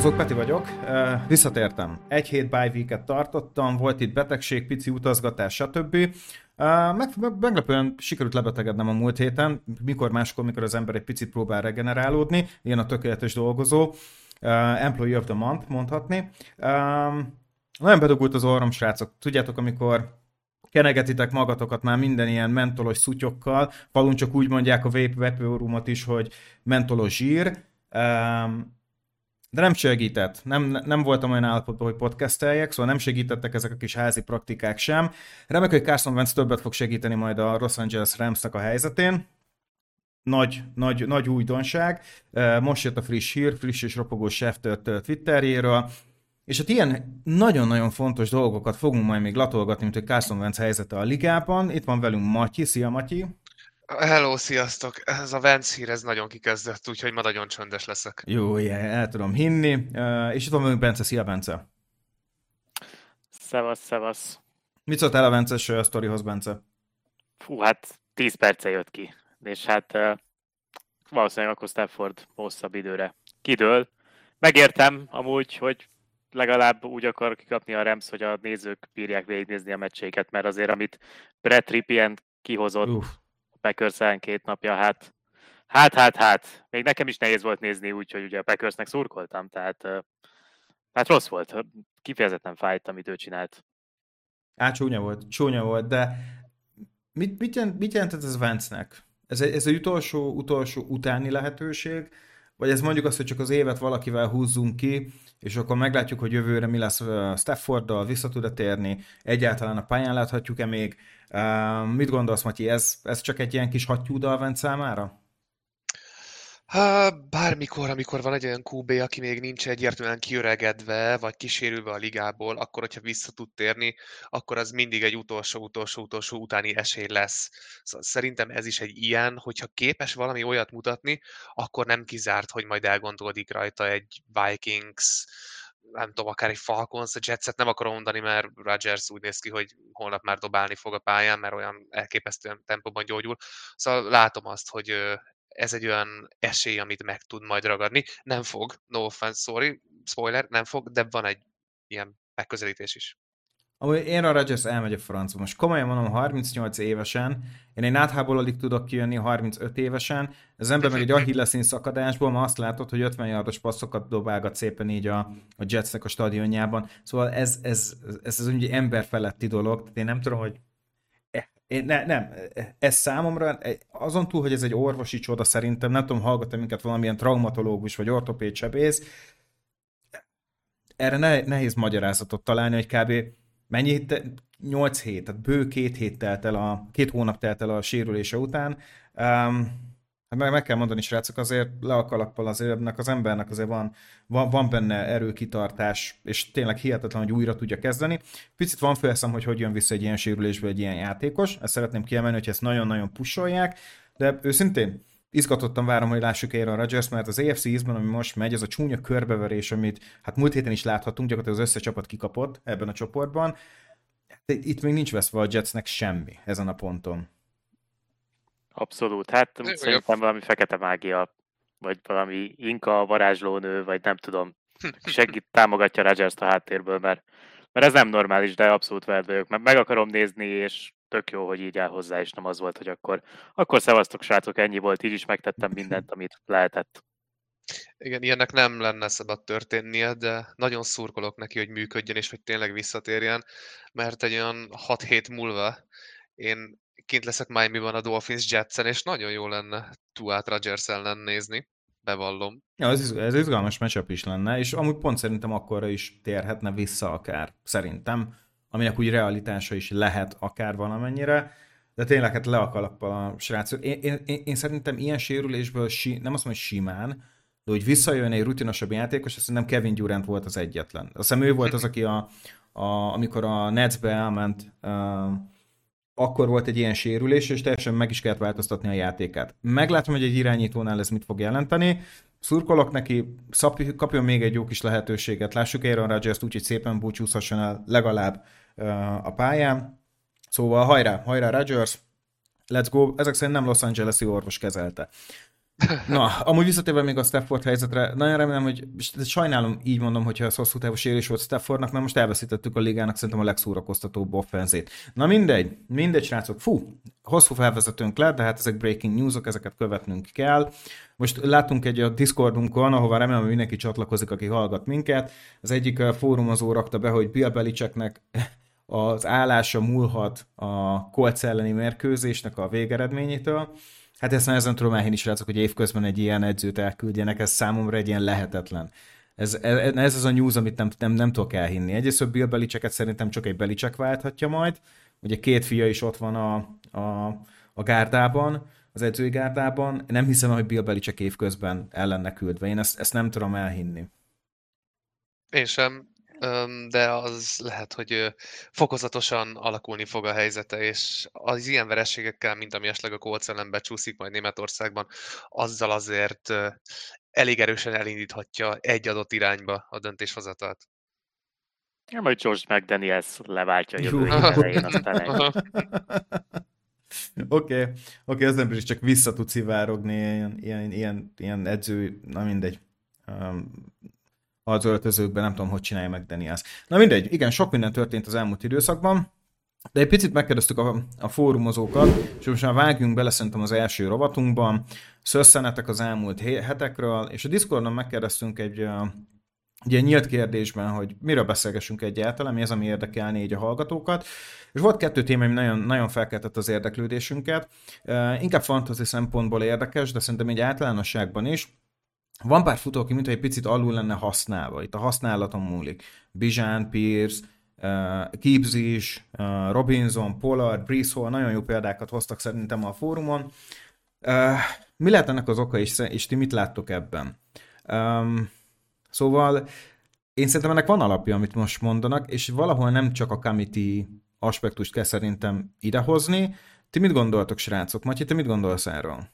Fórumozók Peti vagyok, visszatértem. Egy hét bye tartottam, volt itt betegség, pici utazgatás, stb. Meg, meglepően sikerült lebetegednem a múlt héten, mikor máskor, mikor az ember egy picit próbál regenerálódni, ilyen a tökéletes dolgozó, employee of the month mondhatni. Nagyon bedugult az orrom, srácok. Tudjátok, amikor kenegetitek magatokat már minden ilyen mentolos szutyokkal, falun csak úgy mondják a vépőrumot is, hogy mentolos zsír, de nem segített. Nem, nem voltam olyan állapotban, hogy podcasteljek, szóval nem segítettek ezek a kis házi praktikák sem. Remek, hogy Carson Wentz többet fog segíteni majd a Los Angeles Ramsnak a helyzetén. Nagy, nagy, nagy újdonság. Most jött a friss hír, friss és ropogó Schefter Twitterjéről. És hát ilyen nagyon-nagyon fontos dolgokat fogunk majd még latolgatni, mint hogy Carson Wentz helyzete a ligában. Itt van velünk Matyi. Szia, Matyi! Hello, sziasztok! Ez a Vance hír, ez nagyon kikezdett, úgyhogy ma nagyon csöndes leszek. Jó, yeah, el tudom hinni. Uh, és itt van velünk Bence. Szia, Bence! Szevasz, szevasz! Mit szóltál a Vences uh, sztorihoz, Bence? Fú, hát 10 perce jött ki. És hát uh, valószínűleg akkor Stafford hosszabb időre kidől. Megértem amúgy, hogy legalább úgy akar kikapni a Rams, hogy a nézők bírják végignézni a meccseiket, mert azért, amit Brett Ripien kihozott Uf. Packers két napja, hát hát, hát, hát, még nekem is nehéz volt nézni úgy, hogy ugye a Packersnek szurkoltam, tehát hát rossz volt, kifejezetten fájt, amit ő csinált. Á, csúnya volt, csúnya volt, de mit, mit, jelent, mit jelentett ez Vance-nek? Ez, ez egy utolsó, utolsó utáni lehetőség, vagy ez mondjuk azt, hogy csak az évet valakivel húzzunk ki, és akkor meglátjuk, hogy jövőre mi lesz Stafforddal, vissza tud térni, egyáltalán a pályán láthatjuk-e még. mit gondolsz, Matyi, ez, ez csak egy ilyen kis hattyúdalvent számára? Ha, bármikor, amikor van egy olyan QB, aki még nincs egyértelműen kiöregedve, vagy kísérülve a ligából, akkor, hogyha vissza tud térni, akkor az mindig egy utolsó, utolsó, utolsó utáni esély lesz. Szóval szerintem ez is egy ilyen, hogyha képes valami olyat mutatni, akkor nem kizárt, hogy majd elgondolódik rajta egy Vikings, nem tudom, akár egy Falcons, a Jetset nem akarom mondani, mert Rodgers úgy néz ki, hogy holnap már dobálni fog a pályán, mert olyan elképesztően tempóban gyógyul. Szóval látom azt, hogy ez egy olyan esély, amit meg tud majd ragadni. Nem fog, no offense, sorry, spoiler, nem fog, de van egy ilyen megközelítés is. Amúgy én a Rodgers elmegy a francba. Most komolyan mondom, 38 évesen, én egy náthából alig tudok kijönni 35 évesen, az ember meg egy ahilleszín szakadásból, ma azt látod, hogy 50 yardos passzokat dobálgat szépen így a, a Jetsnek a stadionjában. Szóval ez, ez, ez, ez az ugye ember feletti dolog, tehát én nem tudom, hogy én ne, nem, ez számomra, azon túl, hogy ez egy orvosi csoda szerintem, nem tudom, hallgatom minket valamilyen traumatológus vagy ortopéd sebész, erre ne, nehéz magyarázatot találni, hogy kb. mennyi, 8 hét, tehát bő két hét telt el a, két hónap telt el a sérülése után. Um, Hát meg, meg kell mondani, srácok, azért le a kalappal azért ennek az embernek azért van, van, van benne erőkitartás, és tényleg hihetetlen, hogy újra tudja kezdeni. Picit van félszem, hogy hogy jön vissza egy ilyen sérülésből egy ilyen játékos, ezt szeretném kiemelni, hogy ezt nagyon-nagyon pusolják, de őszintén izgatottan várom, hogy lássuk a Rodgers, mert az AFC ízben, ami most megy, ez a csúnya körbeverés, amit hát múlt héten is láthatunk, gyakorlatilag az összes csapat kikapott ebben a csoportban. Itt még nincs veszve a Jetsnek semmi ezen a ponton. Abszolút. Hát Jó, szerintem jobb. valami fekete mágia, vagy valami inka varázslónő, vagy nem tudom, segít, támogatja rogers a háttérből, mert, mert ez nem normális, de abszolút veled vagyok. Mert meg akarom nézni, és tök jó, hogy így áll hozzá, és nem az volt, hogy akkor, akkor szevasztok srácok, ennyi volt, így is megtettem mindent, amit lehetett. Igen, ilyennek nem lenne szabad történnie, de nagyon szurkolok neki, hogy működjön, és hogy tényleg visszatérjen, mert egy olyan 6 hét múlva én kint leszek Miami-ban a Dolphins Jetsen, és nagyon jó lenne Tuát Rodgers ellen nézni, bevallom. Ja, ez, ez izgalmas matchup is lenne, és amúgy pont szerintem akkorra is térhetne vissza akár, szerintem, aminek úgy realitása is lehet akár valamennyire, de tényleg hát le a kalappal a srác. Én, én, én, szerintem ilyen sérülésből, si, nem azt mondom, hogy simán, de hogy visszajön egy rutinosabb játékos, azt szerintem Kevin Durant volt az egyetlen. Azt hiszem ő volt az, aki a, a, amikor a Netsbe elment uh, akkor volt egy ilyen sérülés, és teljesen meg is kellett változtatni a játékát. Meglátom, hogy egy irányítónál ez mit fog jelenteni. Szurkolok neki, szap, kapjon még egy jó kis lehetőséget. Lássuk Aaron Rodgers úgy, hogy szépen búcsúzhasson el legalább uh, a pályán. Szóval hajrá, hajrá Rodgers, let's go. Ezek szerint nem Los Angeles-i orvos kezelte. Na, amúgy visszatérve még a Stafford helyzetre, nagyon remélem, hogy sajnálom, így mondom, hogyha ez hosszú távú sérés volt Staffordnak, mert most elveszítettük a ligának szerintem a legszórakoztatóbb offenzét. Na mindegy, mindegy, srácok, fú, hosszú felvezetőnk lett, de hát ezek breaking newsok, ezeket követnünk kell. Most látunk egy a Discordunkon, ahova remélem, hogy mindenki csatlakozik, aki hallgat minket. Az egyik fórumozó rakta be, hogy Bill Belichicknek az állása múlhat a Colts elleni mérkőzésnek a végeredményétől. Hát ezt nehezen tudom elhinni, srácok, hogy évközben egy ilyen edzőt elküldjenek, ez számomra egy ilyen lehetetlen. Ez, ez, ez az a news, amit nem, nem, nem tudok elhinni. Egyrészt, Bill Belichicket szerintem csak egy Belichick válthatja majd. Ugye két fia is ott van a, a, a gárdában, az edzői gárdában. Nem hiszem, hogy Bill Belichick évközben el lenne küldve. Én ezt, ezt nem tudom elhinni. Én sem de az lehet, hogy fokozatosan alakulni fog a helyzete, és az ilyen vereségekkel, mint ami esetleg a Colts ellen becsúszik majd Németországban, azzal azért elég erősen elindíthatja egy adott irányba a döntéshozatalt. Ja, majd George McDaniels leváltja a jövő elején, aztán Oké, oké, okay, ez nem is csak vissza tud szivárogni ilyen, ilyen, ilyen, ilyen edző, na mindegy. Um, az öltözőkben, nem tudom, hogy csinálja meg Daniels. Na mindegy, igen, sok minden történt az elmúlt időszakban, de egy picit megkérdeztük a, a fórumozókat, és most már vágjunk bele szerintem az első rovatunkban, szösszenetek az elmúlt hetekről, és a Discordon megkérdeztünk egy, egy ilyen nyílt kérdésben, hogy miről beszélgessünk egyáltalán, mi az, ami érdekelni így a hallgatókat. És volt kettő téma, ami nagyon, nagyon felkeltett az érdeklődésünket. Inkább fantasy szempontból érdekes, de szerintem egy általánosságban is. Van pár futó, aki mint egy picit alul lenne használva. Itt a használaton múlik. Bizsán, Pierce, uh, Gibbs is, uh, Robinson, Pollard, Brees Hall, nagyon jó példákat hoztak szerintem a fórumon. Uh, mi lehet ennek az oka, és, és ti mit láttok ebben? Um, szóval én szerintem ennek van alapja, amit most mondanak, és valahol nem csak a committee aspektust kell szerintem idehozni. Ti mit gondoltok, srácok? Matyi, te mit gondolsz erről?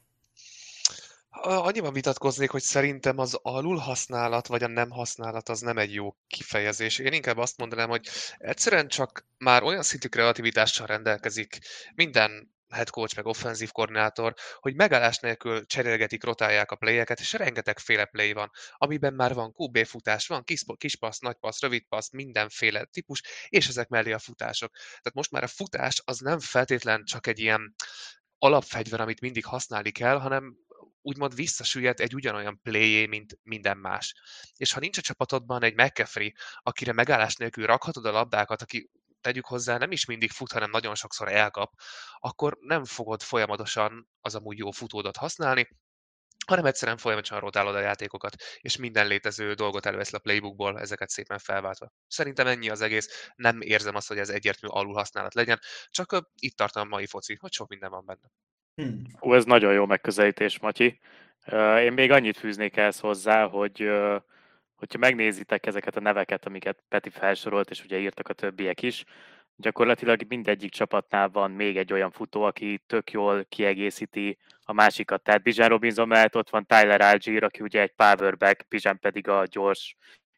Annyiban vitatkoznék, hogy szerintem az alulhasználat, vagy a nem használat az nem egy jó kifejezés. Én inkább azt mondanám, hogy egyszerűen csak már olyan szintű kreativitással rendelkezik minden head coach, meg offenzív koordinátor, hogy megállás nélkül cserélgetik, rotálják a playeket, és rengeteg féle play van, amiben már van QB futás, van kis, kis passz, nagy passz, rövid passz, mindenféle típus, és ezek mellé a futások. Tehát most már a futás az nem feltétlen csak egy ilyen alapfegyver, amit mindig használni kell, hanem úgymond visszasüllyed egy ugyanolyan playé, mint minden más. És ha nincs a csapatodban egy McCaffrey, akire megállás nélkül rakhatod a labdákat, aki tegyük hozzá, nem is mindig fut, hanem nagyon sokszor elkap, akkor nem fogod folyamatosan az amúgy jó futódat használni, hanem egyszerűen folyamatosan rotálod a játékokat, és minden létező dolgot előveszel a playbookból, ezeket szépen felváltva. Szerintem ennyi az egész, nem érzem azt, hogy ez egyértelmű alulhasználat legyen, csak itt tartom a mai foci, hogy sok minden van benne. Hmm. Ez nagyon jó megközelítés, Matyi. Én még annyit fűznék ehhez hozzá, hogy hogyha megnézitek ezeket a neveket, amiket Peti felsorolt, és ugye írtak a többiek is, gyakorlatilag mindegyik csapatnál van még egy olyan futó, aki tök jól kiegészíti a másikat. Tehát Bijan Robinson mellett ott van Tyler Algier, aki ugye egy powerback, Bijan pedig a gyors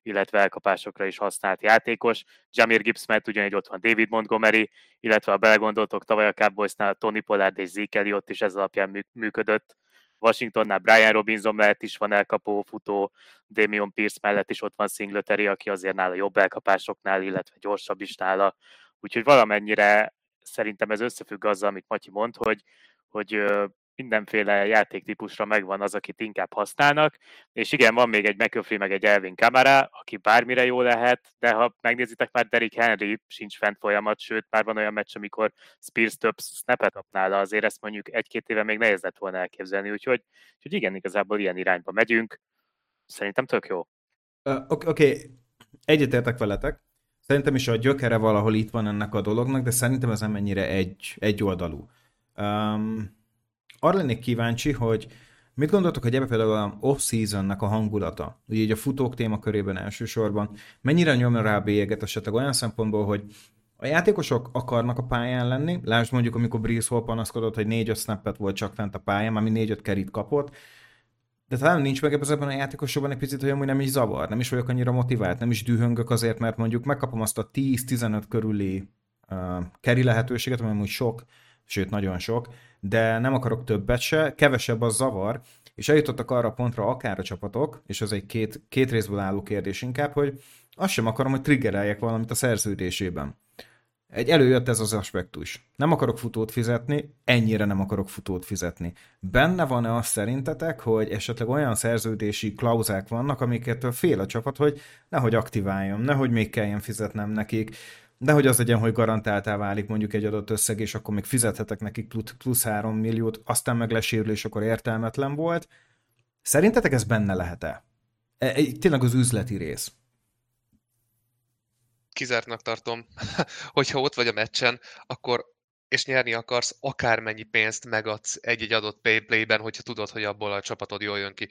illetve elkapásokra is használt játékos. Jamir Gibbs mellett ugyanígy ott van David Montgomery, illetve ha belegondoltok, tavaly a Cowboysnál Tony Pollard és Zeke Elliott is ez alapján működött. Washingtonnál Brian Robinson mellett is van elkapó futó, Damian Pierce mellett is ott van Singletary, aki azért nála jobb elkapásoknál, illetve gyorsabb is nála. Úgyhogy valamennyire szerintem ez összefügg azzal, amit Matyi mond, hogy, hogy mindenféle játéktípusra megvan az, akit inkább használnak, és igen, van még egy McCaffrey, meg egy Elvin Kamara, aki bármire jó lehet, de ha megnézitek már Derrick Henry sincs fent folyamat, sőt, már van olyan meccs, amikor Spears több snapet kap nála, azért ezt mondjuk egy-két éve még nehéz lett volna elképzelni, úgyhogy, úgyhogy igen, igazából ilyen irányba megyünk. Szerintem tök jó. Uh, Oké, okay. egyetértek veletek. Szerintem is a gyökere valahol itt van ennek a dolognak, de szerintem ez nem ennyire egy, egy oldalú. Um, arra lennék kíváncsi, hogy mit gondoltok, hogy ebbe például a off-seasonnek a hangulata, ugye így a futók témakörében elsősorban, mennyire nyomja rá a bélyeget esetleg olyan szempontból, hogy a játékosok akarnak a pályán lenni, lásd mondjuk, amikor Breeze Hall panaszkodott, hogy 4-5 snappet volt csak fent a pályán, ami 4-5 kerit kapott, de talán nincs meg ebben a játékosokban egy picit, hogy amúgy nem is zavar, nem is vagyok annyira motivált, nem is dühöngök azért, mert mondjuk megkapom azt a 10-15 körüli uh, keri lehetőséget, ami amúgy sok, sőt nagyon sok, de nem akarok többet se, kevesebb az zavar, és eljutottak arra a pontra akár a csapatok, és ez egy két, két részből álló kérdés inkább, hogy azt sem akarom, hogy triggereljek valamit a szerződésében. Egy előjött ez az aspektus. Nem akarok futót fizetni, ennyire nem akarok futót fizetni. Benne van-e azt szerintetek, hogy esetleg olyan szerződési klauzák vannak, amiket fél a csapat, hogy nehogy aktiváljon, nehogy még kelljen fizetnem nekik, de hogy az legyen, hogy garantáltá válik mondjuk egy adott összeg, és akkor még fizethetek nekik plusz 3 milliót, aztán meg lesérül, és akkor értelmetlen volt. Szerintetek ez benne lehet-e? E, tényleg az üzleti rész kizártnak tartom, hogyha ott vagy a meccsen, akkor és nyerni akarsz, akármennyi pénzt megadsz egy-egy adott payplay-ben, hogyha tudod, hogy abból a csapatod jól jön ki.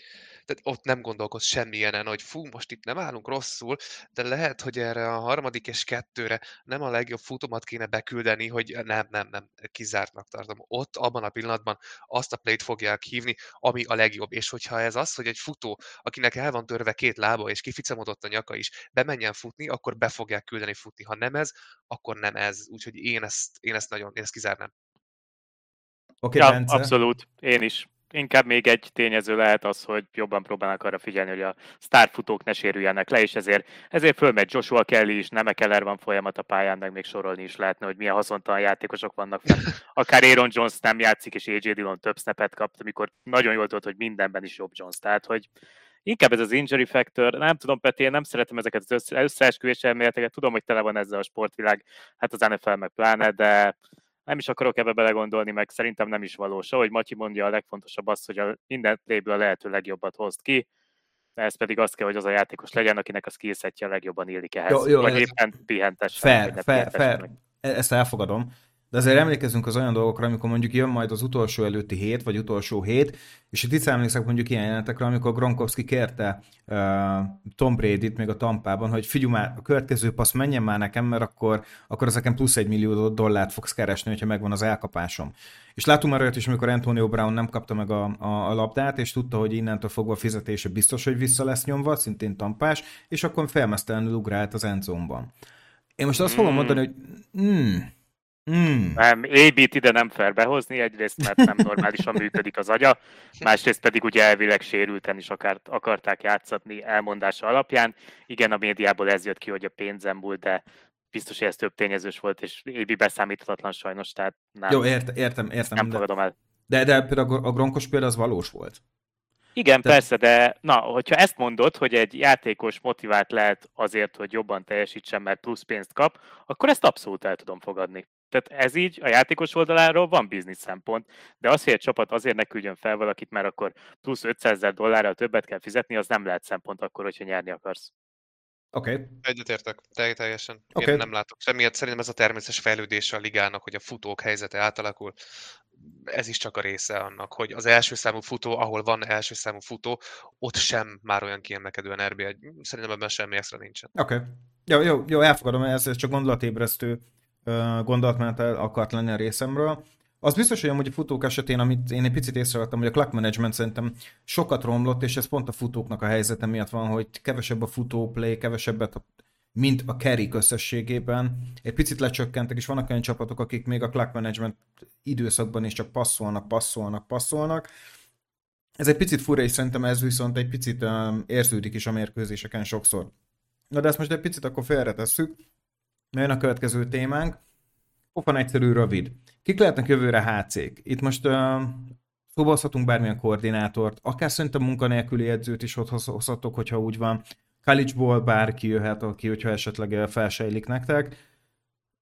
Tehát ott nem gondolkodsz semmilyen, hogy fú, most itt nem állunk rosszul, de lehet, hogy erre a harmadik és kettőre nem a legjobb futomat kéne beküldeni, hogy nem, nem, nem, kizártnak tartom. Ott, abban a pillanatban azt a play fogják hívni, ami a legjobb. És hogyha ez az, hogy egy futó, akinek el van törve két lába, és kificamodott a nyaka is, bemenjen futni, akkor be fogják küldeni futni. Ha nem ez, akkor nem ez. Úgyhogy én ezt, én ezt nagyon, én ezt kizárnám. Okay, ja, Bence. abszolút. Én is. Inkább még egy tényező lehet az, hogy jobban próbálnak arra figyelni, hogy a sztárfutók ne sérüljenek le, és ezért, ezért fölmegy Joshua Kelly is, nem Keller van folyamat a pályán, meg még sorolni is lehetne, hogy milyen haszontalan játékosok vannak. Akár Aaron Jones nem játszik, és AJ Dillon több snapet kap, amikor nagyon jól tudod, hogy mindenben is jobb Jones. Tehát, hogy inkább ez az injury factor, nem tudom, Peti, én nem szeretem ezeket az összeesküvés elméleteket, tudom, hogy tele van ezzel a sportvilág, hát az NFL meg pláne, de nem is akarok ebbe belegondolni, meg szerintem nem is valós. Ahogy Matyi mondja, a legfontosabb az, hogy a minden playből a lehető legjobbat hozt ki, ez pedig az kell, hogy az a játékos legyen, akinek a skillsetje a legjobban illik ehhez. Jó, jó, vagy éppen pihentes. Fair, fair, fair. Ezt elfogadom. De azért emlékezünk az olyan dolgokra, amikor mondjuk jön majd az utolsó előtti hét, vagy utolsó hét, és itt itt emlékszek mondjuk ilyen jelenetekre, amikor Gronkowski kérte uh, Tom Brady-t még a tampában, hogy figyelj már, a következő passz menjen már nekem, mert akkor, akkor az nekem plusz egy millió dollárt fogsz keresni, hogyha megvan az elkapásom. És látunk már olyat is, amikor Antonio Brown nem kapta meg a, a, a labdát, és tudta, hogy innentől fogva a fizetése biztos, hogy vissza lesz nyomva, szintén tampás, és akkor felmesztelenül ugrált az endzónban. Én most azt fogom hmm. mondani, hogy hmm, Mm. Nem, AB-t ide nem fel behozni, egyrészt mert nem normálisan működik az agya, másrészt pedig ugye elvileg sérülten is akart, akarták játszatni elmondása alapján. Igen, a médiából ez jött ki, hogy a pénzem volt, de biztos, hogy ez több tényezős volt, és AB beszámíthatatlan sajnos, tehát nem. Jó, értem, értem. értem nem de, fogadom el. De, de például a Gronkos példa az valós volt. Igen, Te... persze, de na, hogyha ezt mondod, hogy egy játékos motivált lehet azért, hogy jobban teljesítsen, mert plusz pénzt kap, akkor ezt abszolút el tudom fogadni. Tehát ez így a játékos oldaláról van biznisz szempont, de az, hogy egy csapat azért ne küldjön fel valakit, mert akkor plusz 500 ezer dollárral többet kell fizetni, az nem lehet szempont akkor, hogyha nyerni akarsz. Oké. Okay. Egyetértek, teljesen. Okay. Én nem látok semmiért. Szerintem ez a természetes fejlődése a ligának, hogy a futók helyzete átalakul. Ez is csak a része annak, hogy az első számú futó, ahol van első számú futó, ott sem már olyan kiemelkedően RB. Szerintem ebben semmi extra nincsen. Oké. Okay. Jó, jó, jó, elfogadom, ez, ez csak gondolatébresztő gondolatmenet akart lenni a részemről. Az biztos, hogy amúgy a futók esetén, amit én egy picit észrevettem, hogy a clock management szerintem sokat romlott, és ez pont a futóknak a helyzete miatt van, hogy kevesebb a futó play, kevesebbet, mint a carry összességében. Egy picit lecsökkentek, és vannak olyan csapatok, akik még a clock management időszakban is csak passzolnak, passzolnak, passzolnak. Ez egy picit fura, és szerintem ez viszont egy picit um, érződik is a mérkőzéseken sokszor. Na de ezt most egy picit akkor félretesszük. Jön a következő témánk. Pofan egyszerű, rövid. Kik lehetnek jövőre HC-k? Itt most uh, szóba hozhatunk bármilyen koordinátort, akár szerintem munkanélküli edzőt is ott hozhatok, hogyha úgy van. Kalicsból bárki jöhet, aki, hogyha esetleg felsejlik nektek.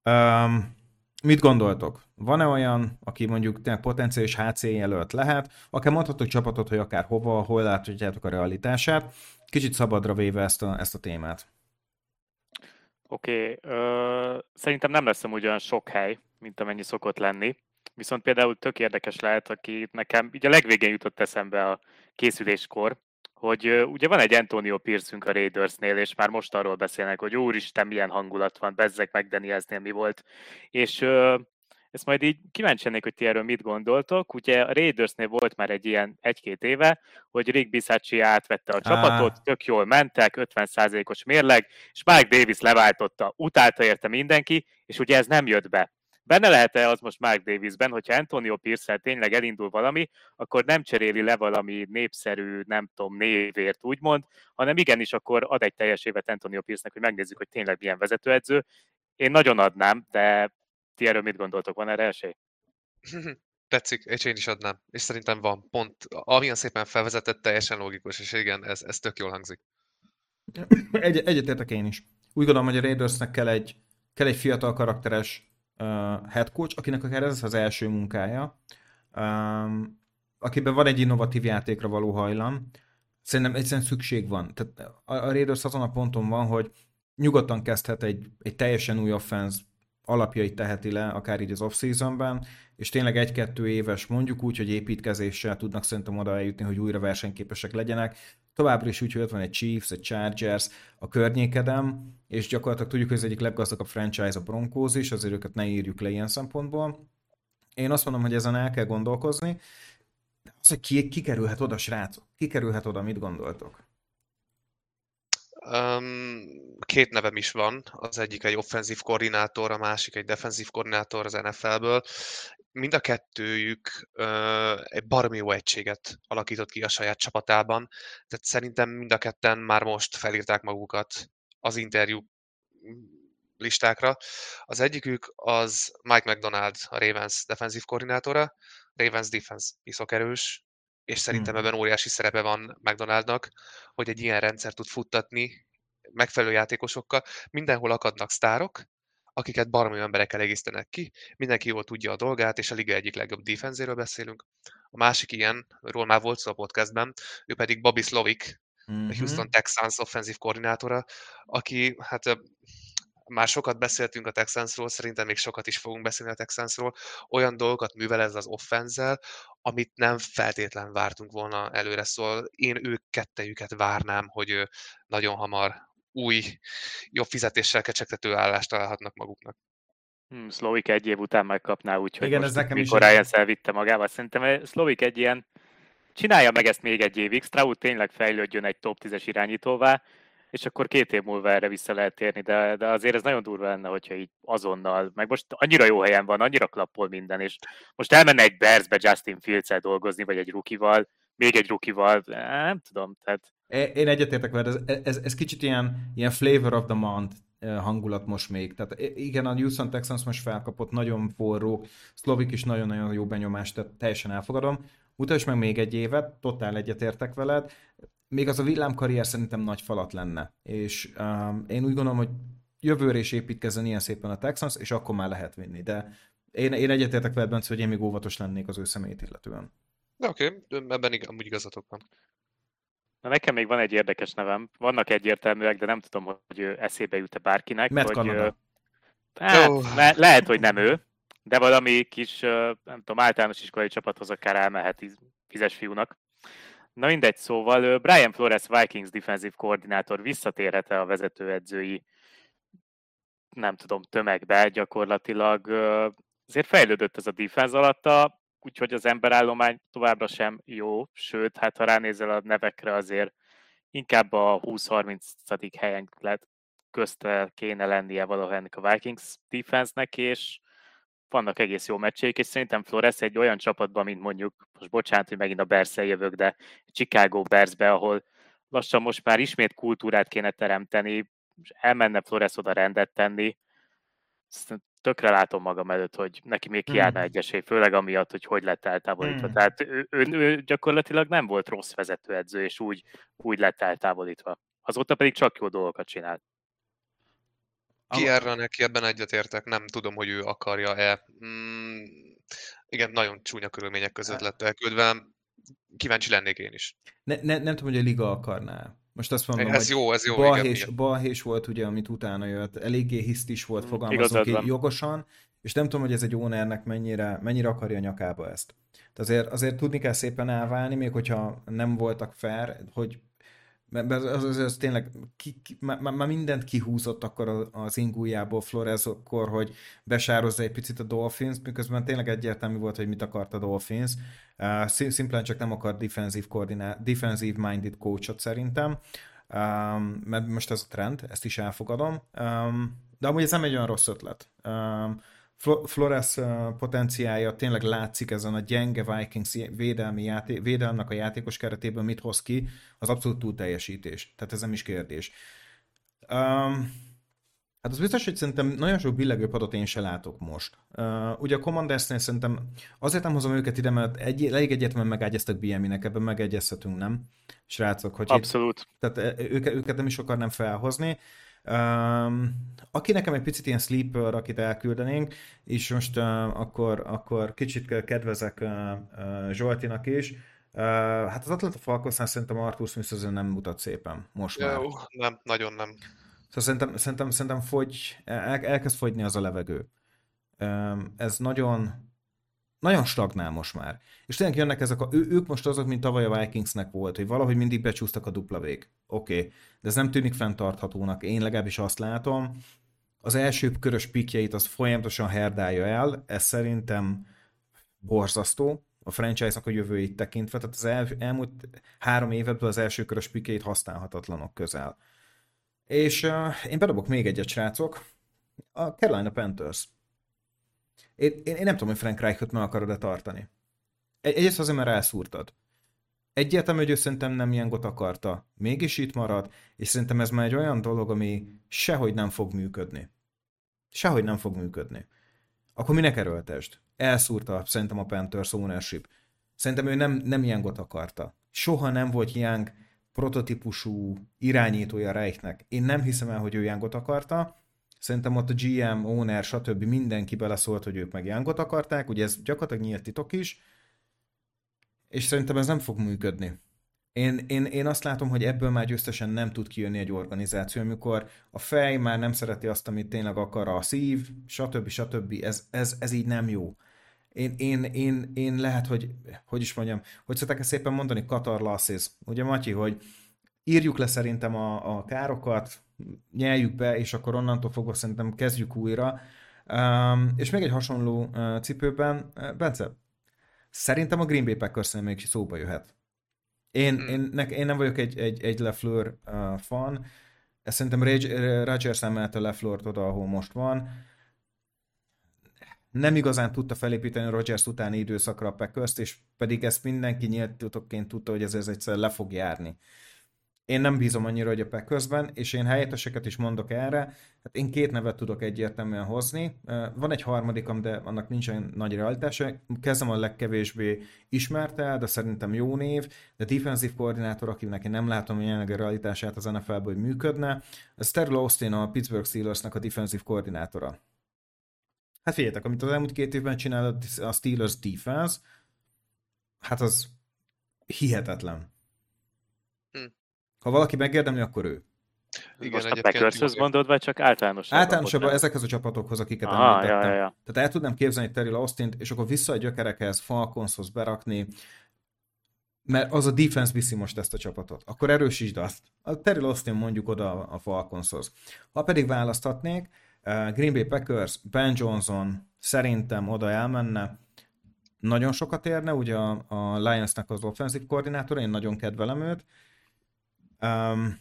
Um, mit gondoltok? Van-e olyan, aki mondjuk potenciális HC jelölt lehet? Akár mondhatok csapatot, hogy akár hova, hol láthatjátok a realitását. Kicsit szabadra véve ezt a, ezt a témát. Oké, okay, szerintem nem lesz amúgy olyan sok hely, mint amennyi szokott lenni. Viszont például tök érdekes lehet, aki nekem így a legvégén jutott eszembe a készüléskor, hogy ugye van egy Antonio Pierce-ünk a Raidersnél, és már most arról beszélnek, hogy úristen, milyen hangulat van, bezzek meg Danielsnél mi volt. És ezt majd így kíváncsi lennék, hogy ti erről mit gondoltok. Ugye a Raidersnél volt már egy ilyen egy-két éve, hogy Rick Bisacci átvette a csapatot, ah. tök jól mentek, 50%-os mérleg, és Mike Davis leváltotta, utálta érte mindenki, és ugye ez nem jött be. benne lehet-e az most Mark Davisben, hogyha Antonio pierce tényleg elindul valami, akkor nem cseréli le valami népszerű, nem tudom, névért úgymond, hanem igenis akkor ad egy teljes évet Antonio Pierce-nek, hogy megnézzük, hogy tényleg milyen vezetőedző. Én nagyon adnám, de ti erről mit gondoltok, van erre esély? Tetszik, és én is adnám. És szerintem van pont, amilyen szépen felvezetett, teljesen logikus, és igen, ez, ez tök jól hangzik. Egy, egyetértek én is. Úgy gondolom, hogy a Raidersnek kell egy, kell egy fiatal karakteres uh, head coach, akinek akár ez az első munkája, um, akiben van egy innovatív játékra való hajlam. Szerintem egyszerűen szükség van. Tehát a, a Raiders azon a ponton van, hogy nyugodtan kezdhet egy, egy teljesen új offense alapjait teheti le, akár így az off-seasonben, és tényleg egy-kettő éves, mondjuk úgy, hogy építkezéssel tudnak szerintem oda eljutni, hogy újra versenyképesek legyenek. Továbbra is úgy, hogy ott van egy Chiefs, egy Chargers a környékedem, és gyakorlatilag tudjuk, hogy ez egyik leggazdagabb franchise a Broncos is, azért őket ne írjuk le ilyen szempontból. Én azt mondom, hogy ezen el kell gondolkozni. De az, hogy ki, ki kerülhet oda, srácok? Ki kerülhet oda, mit gondoltok? Két nevem is van, az egyik egy offenzív koordinátor, a másik egy defenzív koordinátor az NFL-ből. Mind a kettőjük egy baromi jó egységet alakított ki a saját csapatában, tehát szerintem mind a ketten már most felírták magukat az interjú listákra. Az egyikük az Mike McDonald, a Ravens defenzív koordinátora, Ravens defense iszok erős, és szerintem hmm. ebben óriási szerepe van McDonaldnak, hogy egy ilyen rendszer tud futtatni megfelelő játékosokkal. Mindenhol akadnak sztárok, akiket baromi emberek egésztenek ki, mindenki jól tudja a dolgát, és a liga egyik legjobb defenzéről beszélünk. A másik ilyen, ról már volt szó a podcastben, ő pedig Bobby Slovik, mm-hmm. a Houston Texans offenzív koordinátora, aki hát már sokat beszéltünk a Texansról, szerintem még sokat is fogunk beszélni a Texansról, olyan dolgokat művel ez az offenzel, amit nem feltétlen vártunk volna előre, szóval én ők kettejüket várnám, hogy nagyon hamar új, jobb fizetéssel kecsegtető állást találhatnak maguknak. Hmm, Szlovik egy év után megkapná, úgyhogy Igen, most ez nekem mikor Ryan elvitte magával. Szerintem Szlovik egy ilyen, csinálja meg ezt még egy évig, Stroud tényleg fejlődjön egy top 10-es irányítóvá, és akkor két év múlva erre vissza lehet térni, de, de azért ez nagyon durva lenne, hogyha így azonnal, meg most annyira jó helyen van, annyira klappol minden, és most elmenne egy Bearsbe Justin fields dolgozni, vagy egy rukival, még egy rukival, nem tudom, tehát... Én egyetértek veled, ez, ez, ez kicsit ilyen, ilyen flavor of the month hangulat most még. Tehát igen, a Houston Texans most felkapott, nagyon forró, Szlovik is nagyon-nagyon jó benyomást, tehát teljesen elfogadom. Mutasd meg még egy évet, totál egyetértek veled még az a villámkarrier szerintem nagy falat lenne. És um, én úgy gondolom, hogy jövőre is építkezzen ilyen szépen a Texans, és akkor már lehet vinni. De én, én egyetértek veled, Bence, hogy én még óvatos lennék az ő személyét illetően. Oké, okay. ebben ig- amúgy igazatok van. Na nekem még van egy érdekes nevem. Vannak egyértelműek, de nem tudom, hogy eszébe jut-e bárkinek. Mert hogy, Kanada. Hát, oh. le- lehet, hogy nem ő, de valami kis, nem tudom, általános iskolai csapathoz akár elmehet fizes fiúnak. Na mindegy, szóval Brian Flores Vikings defensív koordinátor visszatérhet-e a vezetőedzői nem tudom, tömegbe gyakorlatilag. Azért fejlődött ez a defense alatta, úgyhogy az emberállomány továbbra sem jó, sőt, hát ha ránézel a nevekre azért inkább a 20-30. helyen lett közte kéne lennie valahol a Vikings defense-nek, és vannak egész jó meccseik, és szerintem Flores egy olyan csapatban, mint mondjuk, most bocsánat, hogy megint a bears jövök, de Chicago Bearsbe, ahol lassan most már ismét kultúrát kéne teremteni, és elmenne Flores oda rendet tenni, tökre látom magam előtt, hogy neki még kiállna hmm. egy esély, főleg amiatt, hogy hogy lett eltávolítva. Hmm. Tehát ő, ő, ő, gyakorlatilag nem volt rossz vezetőedző, és úgy, úgy lett eltávolítva. Azóta pedig csak jó dolgokat csinált. Ki erre neki ebben egyetértek, nem tudom, hogy ő akarja-e. Mm, igen, nagyon csúnya körülmények között lett elküldve. Kíváncsi lennék én is. Ne, ne, nem tudom, hogy a liga akarná. Most azt mondom, ez hogy jó, ez jó, balhés, igen, balhés volt ugye, amit utána jött, eléggé hisztis volt, mm, fogalmazunk ki jogosan, és nem tudom, hogy ez egy ownernek mennyire, mennyire akarja nyakába ezt. De azért, azért tudni kell szépen elválni, még hogyha nem voltak fair, hogy mert az, az, az tényleg ki, ki, már, már mindent kihúzott akkor az ingújából Flores akkor, hogy besározza egy picit a Dolphins, miközben tényleg egyértelmű volt, hogy mit akart a Dolphins. Uh, szimplán csak nem akar defensive, koordiná- defensive minded coachot szerintem, um, mert most ez a trend, ezt is elfogadom. Um, de amúgy ez nem egy olyan rossz ötlet. Um, Flores potenciája tényleg látszik ezen a gyenge Vikings védelmi játé- védelmnek a játékos keretében mit hoz ki, az abszolút túl teljesítés. Tehát ez nem is kérdés. Um, Hát az biztos, hogy szerintem nagyon sok billegő padot én se látok most. Uh, ugye a Commandersnél szerintem azért nem hozom őket ide, mert egy, elég egyetlen megágyeztek BMI-nek, ebben megegyezhetünk, nem? Srácok, hogy Abszolút. Itt, tehát őket, őket nem is akarnám felhozni. Um, aki nekem egy picit ilyen sleeper, akit elküldenénk, és most uh, akkor, akkor kicsit kedvezek uh, uh, Zsoltinak is, uh, hát az Atlanta Falconsnál szerintem Arthur Smith nem mutat szépen most már. Jó, nem, nagyon nem. Szóval szerintem, szerintem, szerintem fogy, el, elkezd fogyni az a levegő. Um, ez nagyon, nagyon stagnál most már. És tényleg jönnek ezek a, ő, ők most azok, mint tavaly a Vikingsnek volt, hogy valahogy mindig becsúsztak a dupla vég. Oké, okay. de ez nem tűnik fenntarthatónak. Én legalábbis azt látom. Az első körös pikjeit az folyamatosan herdálja el, ez szerintem borzasztó a franchise-nak a jövőjét tekintve, tehát az el, elmúlt három évetben az első körös pikjeit használhatatlanok közel. És uh, én bedobok még egyet, srácok. A Carolina Panthers. Én, én, nem tudom, hogy Frank Reichot meg akarod-e tartani. Egy, egyrészt azért, mert elszúrtad. Egyértelmű, hogy ő szerintem nem ilyen got akarta. Mégis itt marad, és szerintem ez már egy olyan dolog, ami sehogy nem fog működni. Sehogy nem fog működni. Akkor minek erőltesd? Elszúrta szerintem a Panthers ownership. Szerintem ő nem, nem ilyen got akarta. Soha nem volt ilyen prototípusú irányítója Reichnek. Én nem hiszem el, hogy ő Youngot akarta. Szerintem ott a GM, owner, stb. mindenki beleszólt, hogy ők meg Youngot akarták, ugye ez gyakorlatilag nyílt titok is, és szerintem ez nem fog működni. Én, én, én azt látom, hogy ebből már győztesen nem tud kijönni egy organizáció, amikor a fej már nem szereti azt, amit tényleg akar, a szív, stb. stb. Ez, ez, ez így nem jó. Én, én, én, én lehet, hogy, hogy is mondjam, hogy szokták ezt szépen mondani, Katar losses. Ugye Matyi, hogy írjuk le szerintem a, a károkat, nyeljük be, és akkor onnantól fogva szerintem kezdjük újra. Um, és még egy hasonló uh, cipőben, uh, Bence, szerintem a Green Bay packers még szóba jöhet. Én, mm. én, ne, én nem vagyok egy, egy, egy Lefleur uh, fan, ezt szerintem Rodgers emelte Lefleur-t oda, ahol most van nem igazán tudta felépíteni Rodgers utáni időszakra a packers és pedig ezt mindenki nyíltutokként tudta, hogy ez, ez egyszer le fog járni. Én nem bízom annyira, hogy a Packersben, és én helyetteseket is mondok erre. Hát én két nevet tudok egyértelműen hozni. Van egy harmadikam, de annak nincsen nagy realitása. Kezdem a legkevésbé ismerte, de szerintem jó név, de defensív koordinátor, akinek én nem látom jelenleg a realitását az NFL-ből, hogy működne. Ez Terrell Austin, a Pittsburgh Steelersnek a defensív koordinátora. Hát figyeljetek, amit az elmúlt két évben csinál a Steelers defense, hát az hihetetlen. Ha valaki megérdemli, akkor ő. Igen, Most a Packershoz mondod, vagy csak általánosabban? Általánosabban ezekhez a csapatokhoz, akiket Aha, említettem. Ja, ja, ja. Tehát el tudnám képzelni Terry austin és akkor vissza a gyökerekhez, Falconshoz berakni, mert az a defense viszi most ezt a csapatot. Akkor erősítsd azt. A Terry Austin mondjuk oda a Falconshoz. Ha pedig választhatnék, Green Bay Packers, Ben Johnson szerintem oda elmenne, nagyon sokat érne, ugye a, a Lionsnak az offensive koordinátora, én nagyon kedvelem őt. Um,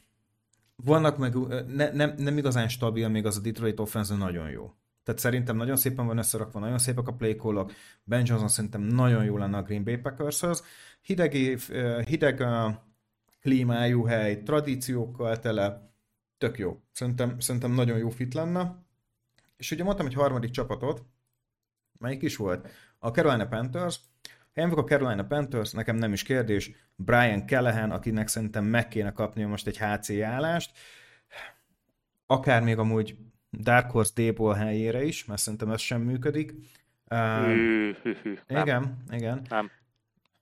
vannak meg, ne, nem, nem igazán stabil, még az a Detroit offense nagyon jó. Tehát szerintem nagyon szépen van összerakva, nagyon szépek a play call Ben Johnson szerintem nagyon jó lenne a Green Bay Packershoz. Hideg, hideg klímájú hely, tradíciókkal tele, tök jó. Szerintem, szerintem nagyon jó fit lenne. És ugye mondtam egy harmadik csapatot, melyik is volt? A Carolina Panthers. Én a Carolina Panthers, nekem nem is kérdés, Brian Callahan, akinek szerintem meg kéne kapni most egy HC állást, akár még amúgy Dark Horse Dable helyére is, mert szerintem ez sem működik. Uh, igen, igen. Nem.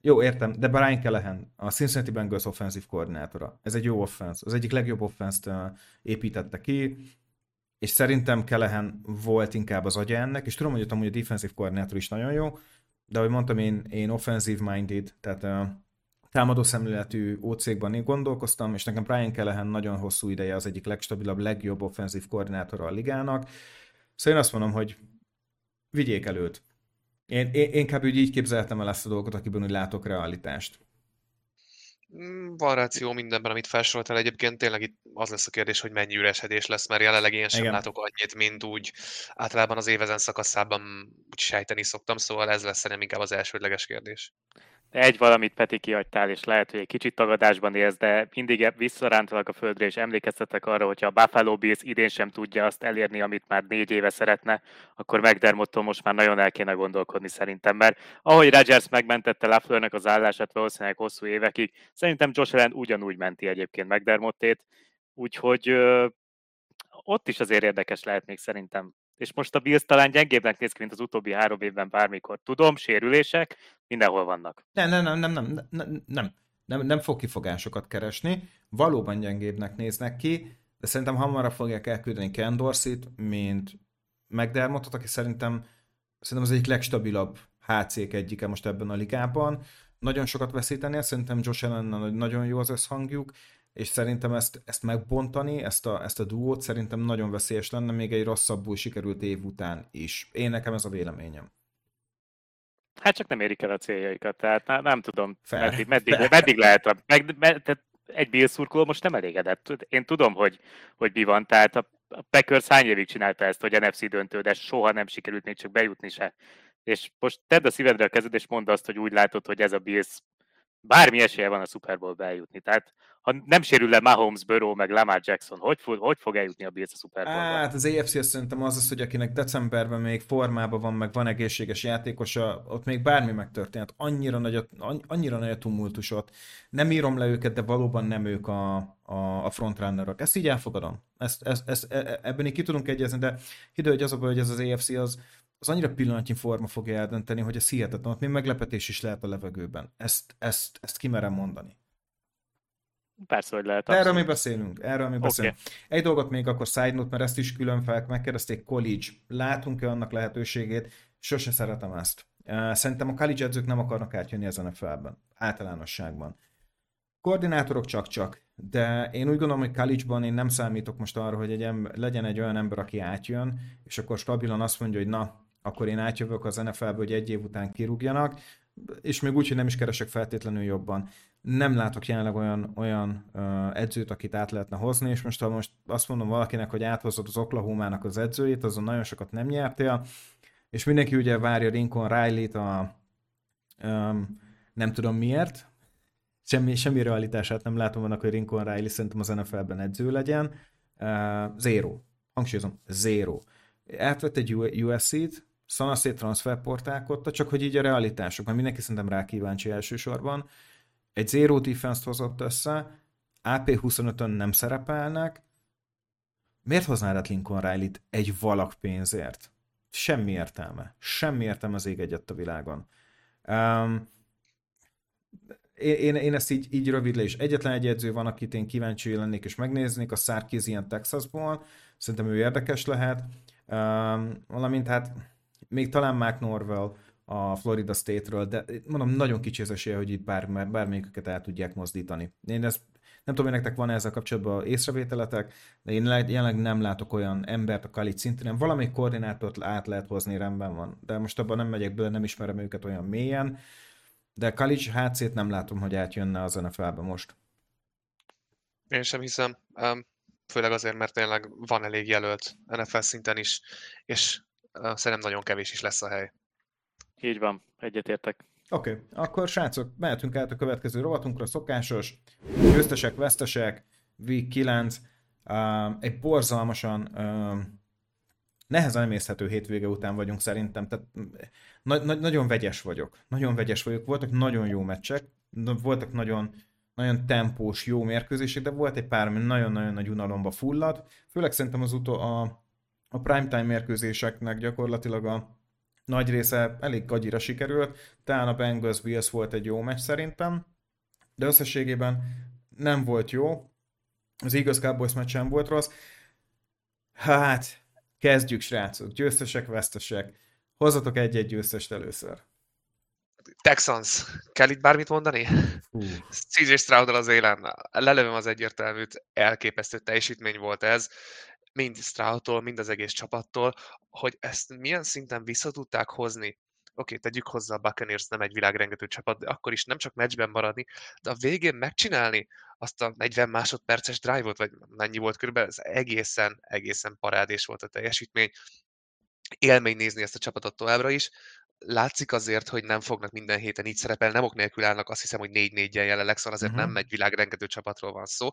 Jó, értem, de Brian Callahan, a Cincinnati Bengals offensive koordinátora. Ez egy jó offense. Az egyik legjobb offense-t építette ki és szerintem Kelehen volt inkább az agya ennek, és tudom, hogy ott amúgy a defensive koordinátor is nagyon jó, de ahogy mondtam, én, én offensive minded, tehát uh, támadó szemléletű ócégban én gondolkoztam, és nekem Brian Kelehen nagyon hosszú ideje az egyik legstabilabb, legjobb offenzív koordinátora a ligának. Szóval én azt mondom, hogy vigyék előtt. Én, én, én inkább így képzeltem el ezt a dolgot, akiben úgy látok realitást. Mm, Van ráció mindenben, amit felsoroltál. Egyébként tényleg itt az lesz a kérdés, hogy mennyi üresedés lesz, mert jelenleg én sem Igen. látok annyit, mint úgy általában az évezen szakaszában úgy sejteni szoktam, szóval ez lesz szerintem inkább az elsődleges kérdés. Egy valamit Peti kihagytál, és lehet, hogy egy kicsit tagadásban érsz, de mindig visszarántalak a földre, és emlékeztetek arra, hogyha a Buffalo Bills idén sem tudja azt elérni, amit már négy éve szeretne, akkor McDermottól most már nagyon el kéne gondolkodni szerintem, mert ahogy Rodgers megmentette Lafleurnek az állását valószínűleg hosszú évekig, szerintem Josh Allen ugyanúgy menti egyébként McDermottét, úgyhogy ö, ott is azért érdekes lehet még szerintem. És most a Bills talán gyengébbnek néz ki, mint az utóbbi három évben bármikor. Tudom, sérülések, mindenhol vannak. Nem, nem, nem, nem, nem, nem, nem, nem, nem fog kifogásokat keresni, valóban gyengébbnek néznek ki, de szerintem hamarabb fogják elküldeni Ken Dorsey-t, mint McDermottot, aki szerintem, szerintem az egyik legstabilabb HC-k egyike most ebben a ligában. Nagyon sokat veszítenél, szerintem Josh allen nagyon jó az összhangjuk, és szerintem ezt, ezt megbontani, ezt a, ezt a duót szerintem nagyon veszélyes lenne, még egy rosszabbul sikerült év után is. Én nekem ez a véleményem. Hát csak nem érik el a céljaikat, tehát nem, nem tudom, Fair. meddig, meddig, Fair. meddig lehet. Meg, med, tehát egy Bill szurkoló most nem elégedett. Én tudom, hogy, hogy mi van, tehát a, a Packers hány évig csinálta ezt, hogy NFC döntő, de soha nem sikerült még csak bejutni se. És most tedd a szívedre a kezed, és mondd azt, hogy úgy látod, hogy ez a Bills bármi esélye van a Super Bowl eljutni. Tehát ha nem sérül le Mahomes, Burrow, meg Lamar Jackson, hogy fog, hogy fog eljutni a Bills a Super? Hát az AFC azt szerintem az az, hogy akinek decemberben még formában van, meg van egészséges játékosa, ott még bármi megtörténhet. Annyira nagy a, annyira nagy a tumultus ott. Nem írom le őket, de valóban nem ők a, a, a frontrunnerok. Ezt így elfogadom. Ezt, ezt, ezt, e- ebben így ki tudunk egyezni, de hidő, hogy az a baj, hogy ez az AFC az, az annyira pillanatnyi forma fogja eldönteni, hogy ez hihetetlen. Ott még meglepetés is lehet a levegőben. Ezt, ezt, ezt kimerem mondani. Persze, hogy lehet. Erről mi abszolút. beszélünk, erről mi beszélünk. Oké. Egy dolgot még akkor side note, mert ezt is külön fel megkérdezték, college, látunk-e annak lehetőségét? Sose szeretem ezt. Szerintem a college edzők nem akarnak átjönni ezen a felben, általánosságban. Koordinátorok csak-csak, de én úgy gondolom, hogy college-ban én nem számítok most arra, hogy egy ember, legyen egy olyan ember, aki átjön, és akkor stabilan azt mondja, hogy na, akkor én átjövök az NFL-be, hogy egy év után kirúgjanak, és még úgy, hogy nem is keresek feltétlenül jobban. Nem látok jelenleg olyan, olyan edzőt, akit át lehetne hozni, és most ha most azt mondom valakinek, hogy áthozod az Oklahoma-nak az edzőjét, azon nagyon sokat nem nyertél, és mindenki ugye várja Lincoln Riley-t a um, nem tudom miért, semmi, semmi realitását nem látom annak, hogy Lincoln Riley szerintem az NFL-ben edző legyen. Uh, zero. Hangsúlyozom, zero. Átvett egy USC-t, szanaszét transferportálkodta, csak hogy így a realitások, mert mindenki szerintem rá kíváncsi elsősorban. Egy zero defense hozott össze, AP25-ön nem szerepelnek. Miért hoznád át Lincoln Riley-t egy valak pénzért? Semmi értelme. Semmi értelme az ég egyet a világon. Um, én, én, én ezt így, így rövid le is. Egyetlen egy edző van, akit én kíváncsi lennék és megnéznék, a Sarkisian Texasból. Szerintem ő érdekes lehet. Um, valamint hát még talán Mark Norwell a Florida State-ről, de mondom, nagyon kicsi az esélye, hogy itt bár, bármelyiküket el tudják mozdítani. Én ezt nem tudom, hogy nektek van ezzel kapcsolatban észrevételetek, de én jelenleg nem látok olyan embert a kalit szintén, nem valamelyik koordinátort át lehet hozni, rendben van. De most abban nem megyek bele, nem ismerem őket olyan mélyen, de Kalic HC-t nem látom, hogy átjönne az NFL-be most. Én sem hiszem, um, főleg azért, mert tényleg van elég jelölt NFL szinten is, és uh, szerintem nagyon kevés is lesz a hely. Így van, egyetértek. Oké, okay. akkor srácok, mehetünk át a következő rovatunkra, szokásos, győztesek, vesztesek, Week 9, uh, egy borzalmasan uh, nehezen emészhető hétvége után vagyunk szerintem, tehát na- na- nagyon vegyes vagyok, nagyon vegyes vagyok, voltak nagyon jó meccsek, voltak nagyon, nagyon tempós, jó mérkőzések, de volt egy pár, ami nagyon-nagyon nagy unalomba fullad, főleg szerintem az utó a, a primetime mérkőzéseknek gyakorlatilag a nagy része elég gagyira sikerült, talán a Bengals Bills volt egy jó meccs szerintem, de összességében nem volt jó, az Eagles Cowboys meccs sem volt rossz, hát kezdjük srácok, győztesek, vesztesek, hozzatok egy-egy győztest először. Texans, kell itt bármit mondani? CJ stroud az élen. Lelövöm az egyértelműt, elképesztő teljesítmény volt ez, mind Stroudtól, mind az egész csapattól, hogy ezt milyen szinten vissza tudták hozni oké, tegyük hozzá, a Buccaneers nem egy világrengető csapat, de akkor is nem csak meccsben maradni, de a végén megcsinálni azt a 40 másodperces drive-ot, vagy mennyi volt körülbelül, ez egészen, egészen parádés volt a teljesítmény. Élmény nézni ezt a csapatot továbbra is látszik azért, hogy nem fognak minden héten így szerepelni, nem ok nélkül állnak, azt hiszem, hogy 4-4-jel jelenleg, szóval azért uh-huh. nem egy világrengető csapatról van szó,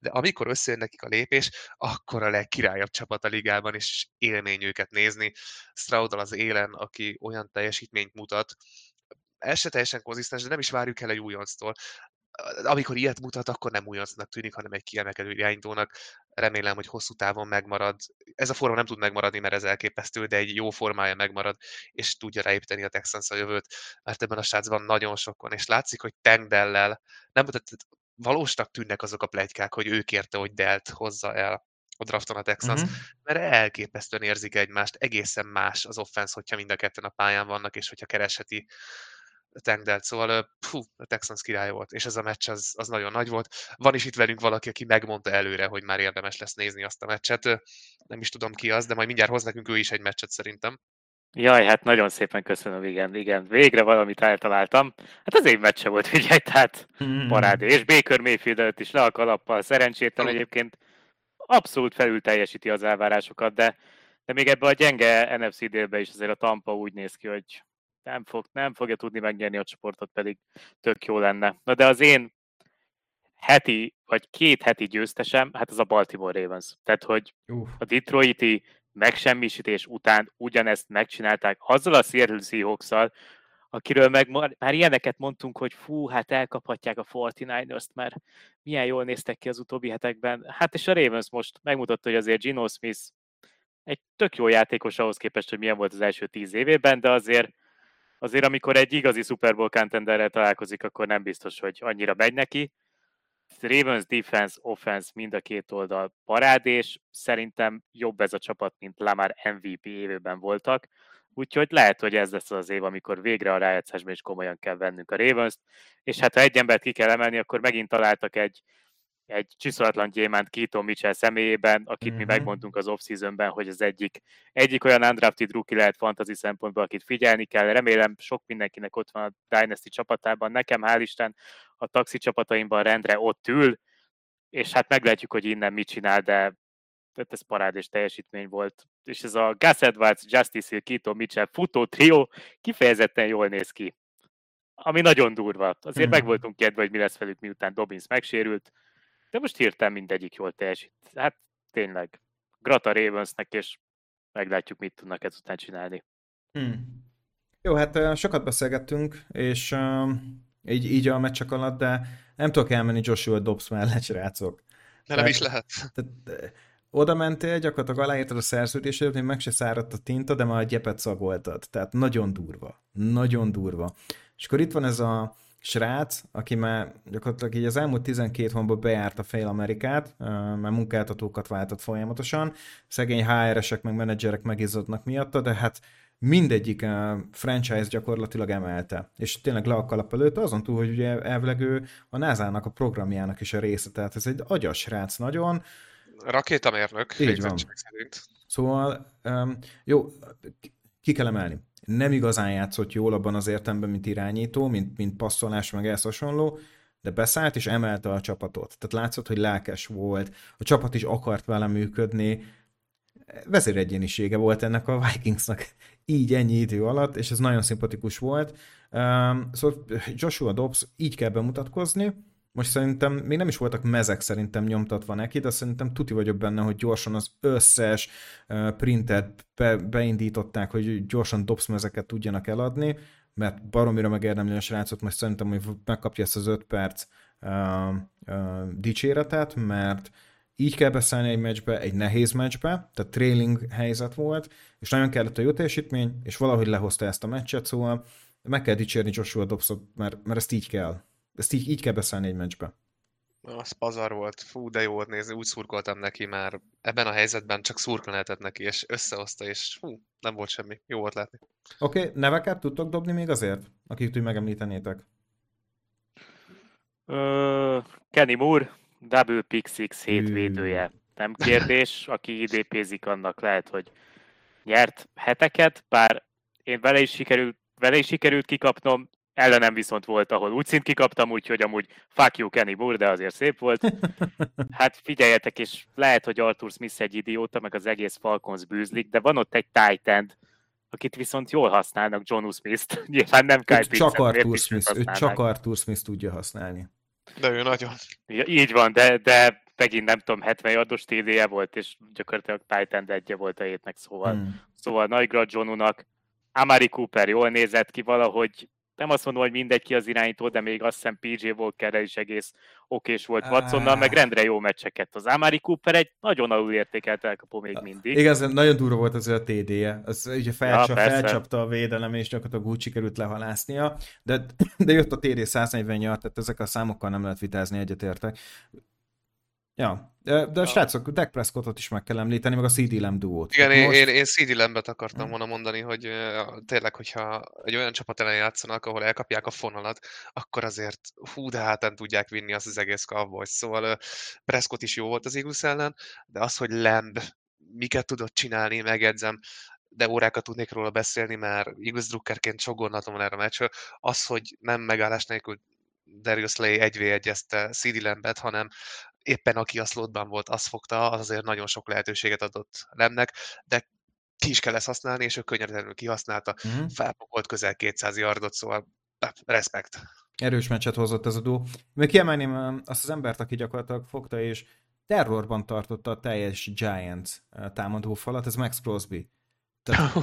de amikor összejön nekik a lépés, akkor a legkirályabb csapat a ligában, és élmény őket nézni. Straudal az élen, aki olyan teljesítményt mutat, ez se teljesen konzisztens, de nem is várjuk el egy újonctól amikor ilyet mutat, akkor nem újoncnak tűnik, hanem egy kiemelkedő irányítónak. Remélem, hogy hosszú távon megmarad. Ez a forma nem tud megmaradni, mert ez elképesztő, de egy jó formája megmarad, és tudja ráépíteni a Texans a jövőt, mert ebben a srácban nagyon sok van, és látszik, hogy Tengdellel, nem, tehát valósnak tűnnek azok a plegykák, hogy ő kérte, hogy Delt hozza el a drafton a Texans, uh-huh. mert elképesztően érzik egymást, egészen más az offense, hogyha mind a ketten a pályán vannak, és hogyha keresheti Tengdelt, szóval pfú, a Texans király volt, és ez a meccs az, az nagyon nagy volt. Van is itt velünk valaki, aki megmondta előre, hogy már érdemes lesz nézni azt a meccset. Nem is tudom ki az, de majd mindjárt hoz nekünk ő is egy meccset szerintem. Jaj, hát nagyon szépen köszönöm, igen, igen. Végre valamit eltaláltam. Hát az év meccse volt, figyelj, tehát mm. parádé. És Baker Mayfield előtt is le a kalappal. Szerencsétlen egyébként abszolút felül teljesíti az elvárásokat, de, de még ebbe a gyenge NFC délbe is azért a Tampa úgy néz ki, hogy nem, fog, nem fogja tudni megnyerni a csoportot, pedig tök jó lenne. Na de az én heti, vagy két heti győztesem, hát ez a Baltimore Ravens. Tehát, hogy uh. a Detroiti megsemmisítés után ugyanezt megcsinálták azzal a Seattle seahawks akiről meg már ilyeneket mondtunk, hogy fú, hát elkaphatják a 49ers-t, mert milyen jól néztek ki az utóbbi hetekben. Hát és a Ravens most megmutatta, hogy azért Gino Smith egy tök jó játékos ahhoz képest, hogy milyen volt az első tíz évében, de azért azért amikor egy igazi Super Bowl contenderrel találkozik, akkor nem biztos, hogy annyira megy neki. Ravens defense, offense mind a két oldal parádés, szerintem jobb ez a csapat, mint Lamar MVP évében voltak, úgyhogy lehet, hogy ez lesz az év, amikor végre a rájátszásban is komolyan kell vennünk a Ravens-t, és hát ha egy embert ki kell emelni, akkor megint találtak egy egy csiszolatlan gyémánt Kito Mitchell személyében, akit mm-hmm. mi mhm. megmondtunk az off-seasonben, hogy az egyik, egyik olyan undrafted rookie lehet fantasy szempontból, akit figyelni kell. Remélem sok mindenkinek ott van a Dynasty csapatában. Nekem hál' Isten a taxi csapataimban rendre ott ül, és hát meglátjuk, hogy innen mit csinál, de ez parádés teljesítmény volt. És ez a Gus Edwards, Justice Hill, Kito Mitchell futó trió kifejezetten jól néz ki. Ami nagyon durva. Azért mm. meg voltunk kedve, hogy mi lesz velük, miután Dobbins megsérült de most hirtelen mindegyik jól teljesít. Hát tényleg, grata Ravensnek, és meglátjuk, mit tudnak ezután csinálni. Hmm. Jó, hát sokat beszélgettünk, és uh, így, így a meccsek alatt, de nem tudok elmenni Joshua Dobbs mellett, srácok. De nem is lehet. Tehát, oda mentél, gyakorlatilag aláírtad a szerződését, még meg se száradt a tinta, de már a gyepet szagoltad. Tehát nagyon durva. Nagyon durva. És akkor itt van ez a srác, aki már gyakorlatilag így az elmúlt 12 hónapban bejárta fél Amerikát, mert munkáltatókat váltott folyamatosan, szegény HR-esek meg menedzserek megizzadnak miatta, de hát mindegyik franchise gyakorlatilag emelte, és tényleg le a kalap előtt, azon túl, hogy ugye elvileg ő a NASA-nak a programjának is a része, tehát ez egy agyas srác nagyon. Rakétamérnök, így van. szerint. Szóval, jó, ki kell emelni nem igazán játszott jól abban az értemben, mint irányító, mint, mint passzolás, meg ez hasonló, de beszállt és emelte a csapatot. Tehát látszott, hogy lelkes volt, a csapat is akart vele működni, vezéregyénisége volt ennek a Vikingsnak így ennyi idő alatt, és ez nagyon szimpatikus volt. Um, szóval Joshua Dobbs így kell bemutatkozni, most szerintem még nem is voltak mezek szerintem nyomtatva neki, de szerintem tuti vagyok benne, hogy gyorsan az összes printet be, beindították, hogy gyorsan dobsz mezeket tudjanak eladni, mert baromira megérdemli a srácot, most szerintem, hogy megkapja ezt az öt perc uh, uh, dicséretet, mert így kell beszállni egy meccsbe, egy nehéz meccsbe, tehát trailing helyzet volt, és nagyon kellett a jó teljesítmény, és valahogy lehozta ezt a meccset, szóval meg kell dicsérni Joshua Dobbsot, mert, mert ezt így kell. Ezt így, így kell beszélni egy meccsbe. Az pazar volt. Fú, de jó volt nézni. Úgy szurkoltam neki már. Ebben a helyzetben csak szurkolni lehetett neki, és összehozta, és fú, nem volt semmi. Jó volt látni. Oké, okay, neveket tudtok dobni még azért, akik úgy megemlítenétek? Uh, Kenny Moore, Double Pick Six hétvédője. Nem kérdés, aki idépézik, annak lehet, hogy nyert heteket, bár én vele is sikerült vele is sikerült kikapnom, ellenem viszont volt, ahol úgy szint kikaptam, úgyhogy amúgy fuck you Kenny Moore, de azért szép volt. Hát figyeljetek, és lehet, hogy Arthur Smith egy idióta, meg az egész Falcons bűzlik, de van ott egy Titan, akit viszont jól használnak, John Smith-t. Nyilván nem Kyle Pitts. Csak Arthur Smith, ő csak Arthur Smith tudja használni. De ő nagyon. Ja, így van, de, de megint nem tudom, 70 yardos TD-je volt, és gyakorlatilag Titan egye volt a hétnek, szóval, hmm. szóval Nagy Johnunak Amari Cooper jól nézett ki valahogy, nem azt mondom, hogy mindegy ki az irányító, de még azt hiszem PJ Walkerre is egész okés volt Watsonnal, meg rendre jó meccseket. Az Amari Cooper egy nagyon alul értékelt elkapó még mindig. Igaz, nagyon durva volt az ő a TD-je. Az ugye felcsap, ja, felcsapta a védelem, és gyakorlatilag úgy sikerült lehalásznia, de, de jött a TD 148, tehát ezek a számokkal nem lehet vitázni, egyetértek. Ja, de, a srácok, Dak Prescottot is meg kell említeni, meg a CD Lamb duót. Igen, én, most... én, én CD Lambet akartam volna mondani, hogy tényleg, hogyha egy olyan csapat ellen játszanak, ahol elkapják a fonalat, akkor azért hú, de hátán tudják vinni azt az egész Cowboys. Szóval Prescott is jó volt az Eagles ellen, de az, hogy Lamb miket tudott csinálni, megedzem, de órákat tudnék róla beszélni, mert Eagles drukkerként sok gondolatom van erre a meccsről. Az, hogy nem megállás nélkül Darius Slay 1 v 1 CD Lambet, hanem éppen aki a slotban volt, az fogta, az azért nagyon sok lehetőséget adott Lemnek, de ki is kell ezt használni, és ő könnyedén kihasználta, uh-huh. felpokolt közel 200 yardot, szóval respekt. Erős meccset hozott ez a dó. Még kiemelném azt az embert, aki gyakorlatilag fogta, és terrorban tartotta a teljes Giants támadó falat, ez Max Crosby. Tehát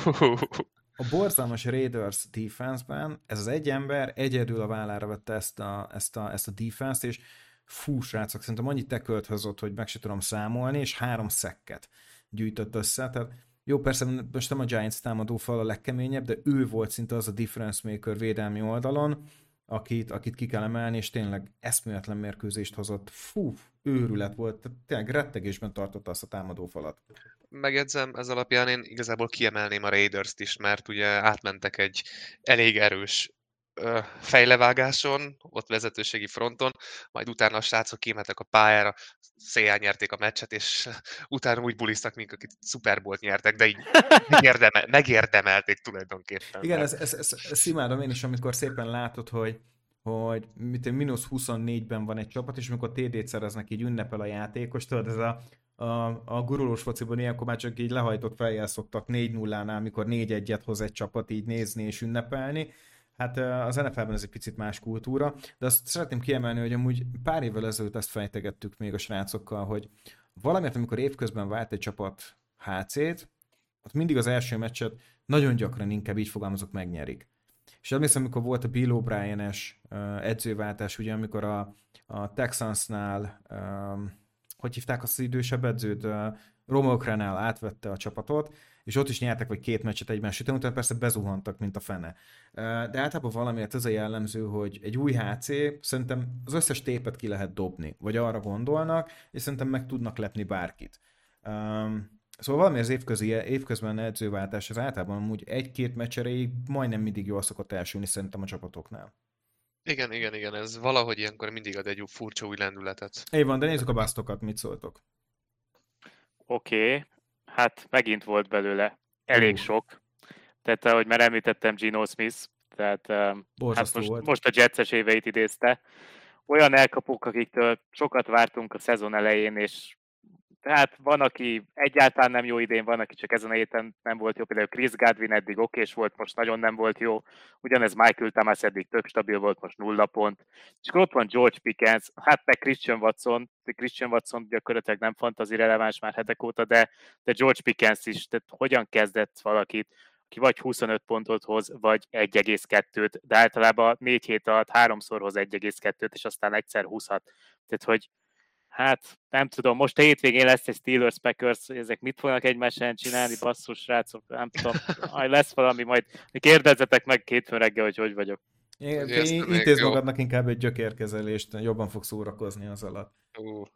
a borzalmas Raiders defense-ben ez az egy ember egyedül a vállára vette ezt a, ezt a, ezt a defense-t, és fú, srácok, szerintem annyit tekölt hozott, hogy meg se tudom számolni, és három szekket gyűjtött össze, tehát jó, persze most nem a Giants támadó fal a legkeményebb, de ő volt szinte az a difference maker védelmi oldalon, akit, akit ki kell emelni, és tényleg eszméletlen mérkőzést hozott. Fú, őrület volt, tehát tényleg rettegésben tartotta azt a támadó falat. Megjegyzem, ez alapján én igazából kiemelném a Raiders-t is, mert ugye átmentek egy elég erős fejlevágáson, ott vezetőségi fronton, majd utána a srácok kimentek a pályára, széjjel nyerték a meccset, és utána úgy buliztak, mint akik szuperbolt nyertek, de így megérdemel, megérdemelték tulajdonképpen. Igen, ez, ez, ez, ez imádom én is, amikor szépen látod, hogy hogy mit, mínusz 24-ben van egy csapat, és amikor TD-t szereznek, így ünnepel a játékos, tudod, ez a, a, a gurulós fociban ilyenkor már csak így lehajtott fejjel szoktak 4-0-nál, amikor 4-1-et hoz egy csapat így nézni és ünnepelni, Hát az NFL-ben ez egy picit más kultúra, de azt szeretném kiemelni, hogy amúgy pár évvel ezelőtt ezt fejtegettük még a srácokkal, hogy valamiért, amikor évközben vált egy csapat HC-t, ott mindig az első meccset nagyon gyakran inkább így fogalmazok, megnyerik. És emlékszem, amikor volt a Bill O'Brien-es edzőváltás, ugye amikor a, a Texansnál, um, hogy hívták azt az idősebb edzőt, Romeo Crenel átvette a csapatot, és ott is nyertek vagy két meccset egymás után, utána persze bezuhantak, mint a fene. De általában valamiért ez a jellemző, hogy egy új HC, szerintem az összes tépet ki lehet dobni, vagy arra gondolnak, és szerintem meg tudnak lepni bárkit. Szóval valami az évközi, évközben edzőváltás az általában amúgy egy-két meccseréig majdnem mindig jól szokott elsülni szerintem a csapatoknál. Igen, igen, igen, ez valahogy ilyenkor mindig ad egy furcsa új lendületet. Éj van, de nézzük a basztokat, mit szóltok. Oké, okay hát megint volt belőle elég sok. Tehát, ahogy már említettem, Gino Smith, tehát hát most, volt. most a Jetses éveit idézte. Olyan elkapók, akiktől sokat vártunk a szezon elején, és tehát van, aki egyáltalán nem jó idén, van, aki csak ezen a héten nem volt jó. Például Chris Godwin eddig okés volt, most nagyon nem volt jó. Ugyanez Michael Thomas eddig tök stabil volt, most nulla pont. És akkor ott van George Pickens, hát meg Christian Watson. Christian Watson gyakorlatilag nem fantazi releváns már hetek óta, de, de George Pickens is. Tehát hogyan kezdett valakit, aki vagy 25 pontot hoz, vagy 1,2-t, de általában négy hét alatt háromszor hoz 1,2-t, és aztán egyszer 20 Tehát, hogy Hát, nem tudom, most a hétvégén lesz egy Steelers Packers, ezek mit fognak egymással csinálni, basszus srácok, nem tudom, majd lesz valami, majd kérdezzetek meg két reggel, hogy hogy vagyok. Intéz magadnak inkább egy gyökérkezelést, jobban fog szórakozni az alatt. Uh.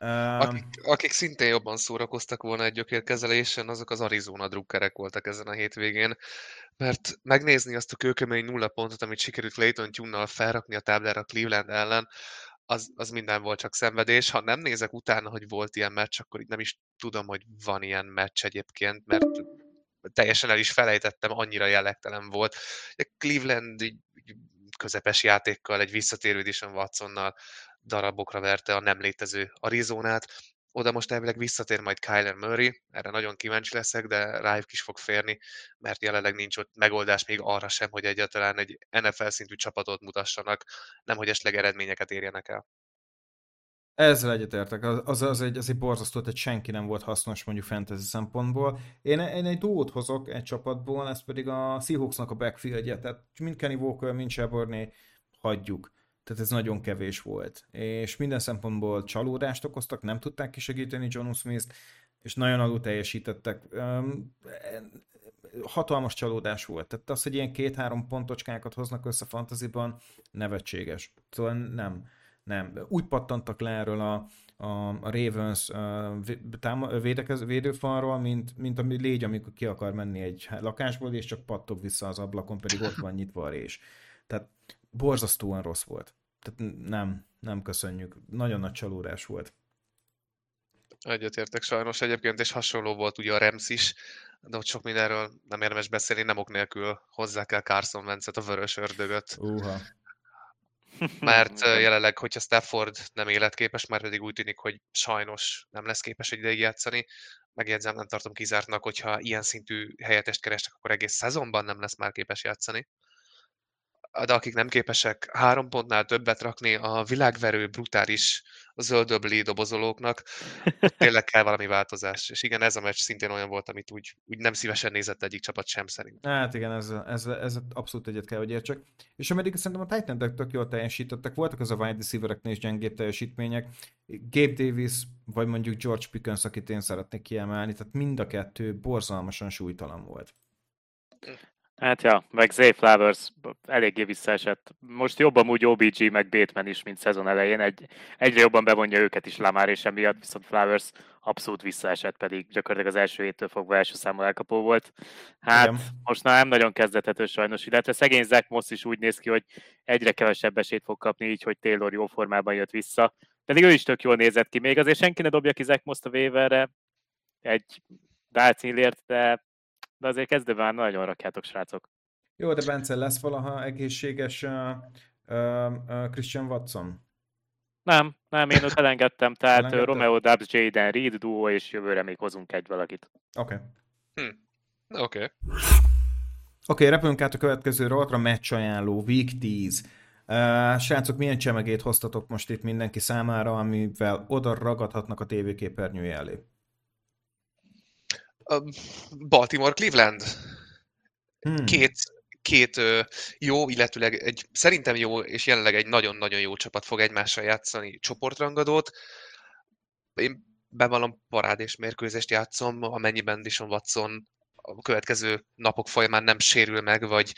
Um, akik, akik szintén jobban szórakoztak volna egy gyökérkezelésen, azok az Arizona drukkerek voltak ezen a hétvégén, mert megnézni azt a kőkemény nulla pontot, amit sikerült Clayton Tune-nal felrakni a táblára Cleveland ellen, az, az minden volt csak szenvedés. Ha nem nézek utána, hogy volt ilyen meccs, akkor így nem is tudom, hogy van ilyen meccs egyébként, mert teljesen el is felejtettem, annyira jellegtelen volt. Cleveland így közepes játékkal, egy visszatérő Dishon Watsonnal darabokra verte a nem létező Arizonát. Oda most elvileg visszatér majd Kyler Murray, erre nagyon kíváncsi leszek, de rájuk is fog férni, mert jelenleg nincs ott megoldás még arra sem, hogy egyáltalán egy NFL szintű csapatot mutassanak, nem hogy esetleg eredményeket érjenek el. Ezzel egyetértek, az, az, egy, az egy borzasztó, hogy senki nem volt hasznos mondjuk fantasy szempontból. Én, én egy duót hozok egy csapatból, ez pedig a Seahawksnak a backfieldje, tehát mind Kenny Walker, mind Chaborné hagyjuk. Tehát ez nagyon kevés volt. És minden szempontból csalódást okoztak, nem tudták kisegíteni John Smith-t, és nagyon alul teljesítettek. Hatalmas csalódás volt. Tehát az, hogy ilyen két-három pontocskákat hoznak össze fantaziban, nevetséges. Szóval nem nem. Úgy pattantak le erről a, a, a Ravens védőfalról, mint, mint a légy, amikor ki akar menni egy lakásból, és csak pattog vissza az ablakon, pedig ott van nyitva a rés. Tehát borzasztóan rossz volt. Tehát nem, nem köszönjük. Nagyon nagy csalódás volt. Egyetértek sajnos egyébként, és hasonló volt ugye a Rems is, de ott sok mindenről nem érdemes beszélni, nem ok nélkül hozzá kell Carson Wentzet, a vörös ördögöt. Uh-ha mert jelenleg, hogyha Stafford nem életképes, már pedig úgy tűnik, hogy sajnos nem lesz képes egy ideig játszani, megjegyzem, nem tartom kizártnak, hogyha ilyen szintű helyetest kerestek, akkor egész szezonban nem lesz már képes játszani de akik nem képesek három pontnál többet rakni a világverő brutális zöldöbli dobozolóknak, tényleg kell valami változás. És igen, ez a meccs szintén olyan volt, amit úgy, úgy nem szívesen nézett egyik csapat sem szerint. Hát igen, ez, ez, ez abszolút egyet kell, hogy értsek. És ameddig szerintem a titan tök jól teljesítettek, voltak az a wide receivereknél is gyengébb teljesítmények. Gabe Davis, vagy mondjuk George Pickens, akit én szeretnék kiemelni, tehát mind a kettő borzalmasan súlytalan volt. Hát ja, meg Zay Flowers eléggé visszaesett. Most jobban úgy OBG meg Bateman is, mint szezon elején. Egy, egyre jobban bevonja őket is Lamar és emiatt, viszont Flowers abszolút visszaesett, pedig gyakorlatilag az első héttől fogva első számú elkapó volt. Hát Igen. most már nem nagyon kezdethető sajnos, illetve szegény Zach Moss is úgy néz ki, hogy egyre kevesebb esélyt fog kapni, így, hogy Taylor jó formában jött vissza. Pedig ő is tök jól nézett ki. Még azért senki ne dobja ki Zach Moss a waiverre egy Dálcínlért, de de azért kezdőben már nagyon rakjátok, srácok. Jó, de Bence, lesz valaha egészséges uh, uh, uh, Christian Watson? Nem, nem, én ott elengedtem, tehát Elengedte? Romeo Dubs, Jaden Reed duo, és jövőre még hozunk egy valakit. Oké. Okay. Hm. Oké. Okay. Oké, okay, repülünk át a következő rovatra, meccs ajánló, Week 10. Uh, srácok, milyen csemegét hoztatok most itt mindenki számára, amivel oda ragadhatnak a tévéképernyője elé? Baltimore Cleveland. Hmm. Két, két jó, illetőleg egy szerintem jó, és jelenleg egy nagyon-nagyon jó csapat fog egymással játszani csoportrangadót. Én bevallom parádés mérkőzést játszom, amennyiben Dishon Watson a következő napok folyamán nem sérül meg, vagy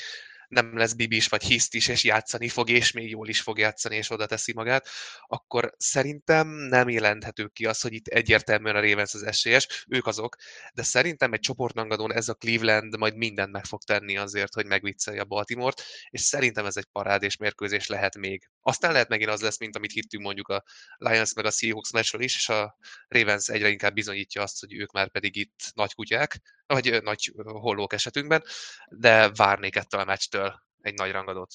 nem lesz bibis vagy hiszt is, és játszani fog, és még jól is fog játszani, és oda teszi magát, akkor szerintem nem jelenthető ki az, hogy itt egyértelműen a Ravens az esélyes, ők azok, de szerintem egy csoportnangadón ez a Cleveland majd mindent meg fog tenni azért, hogy megviccelje a Baltimore-t, és szerintem ez egy parádés mérkőzés lehet még. Aztán lehet megint az lesz, mint amit hittünk mondjuk a Lions meg a Seahawks meccsről is, és a Ravens egyre inkább bizonyítja azt, hogy ők már pedig itt nagy kutyák, vagy nagy hollók esetünkben, de várnék ettől a meccstől egy nagy rangadót.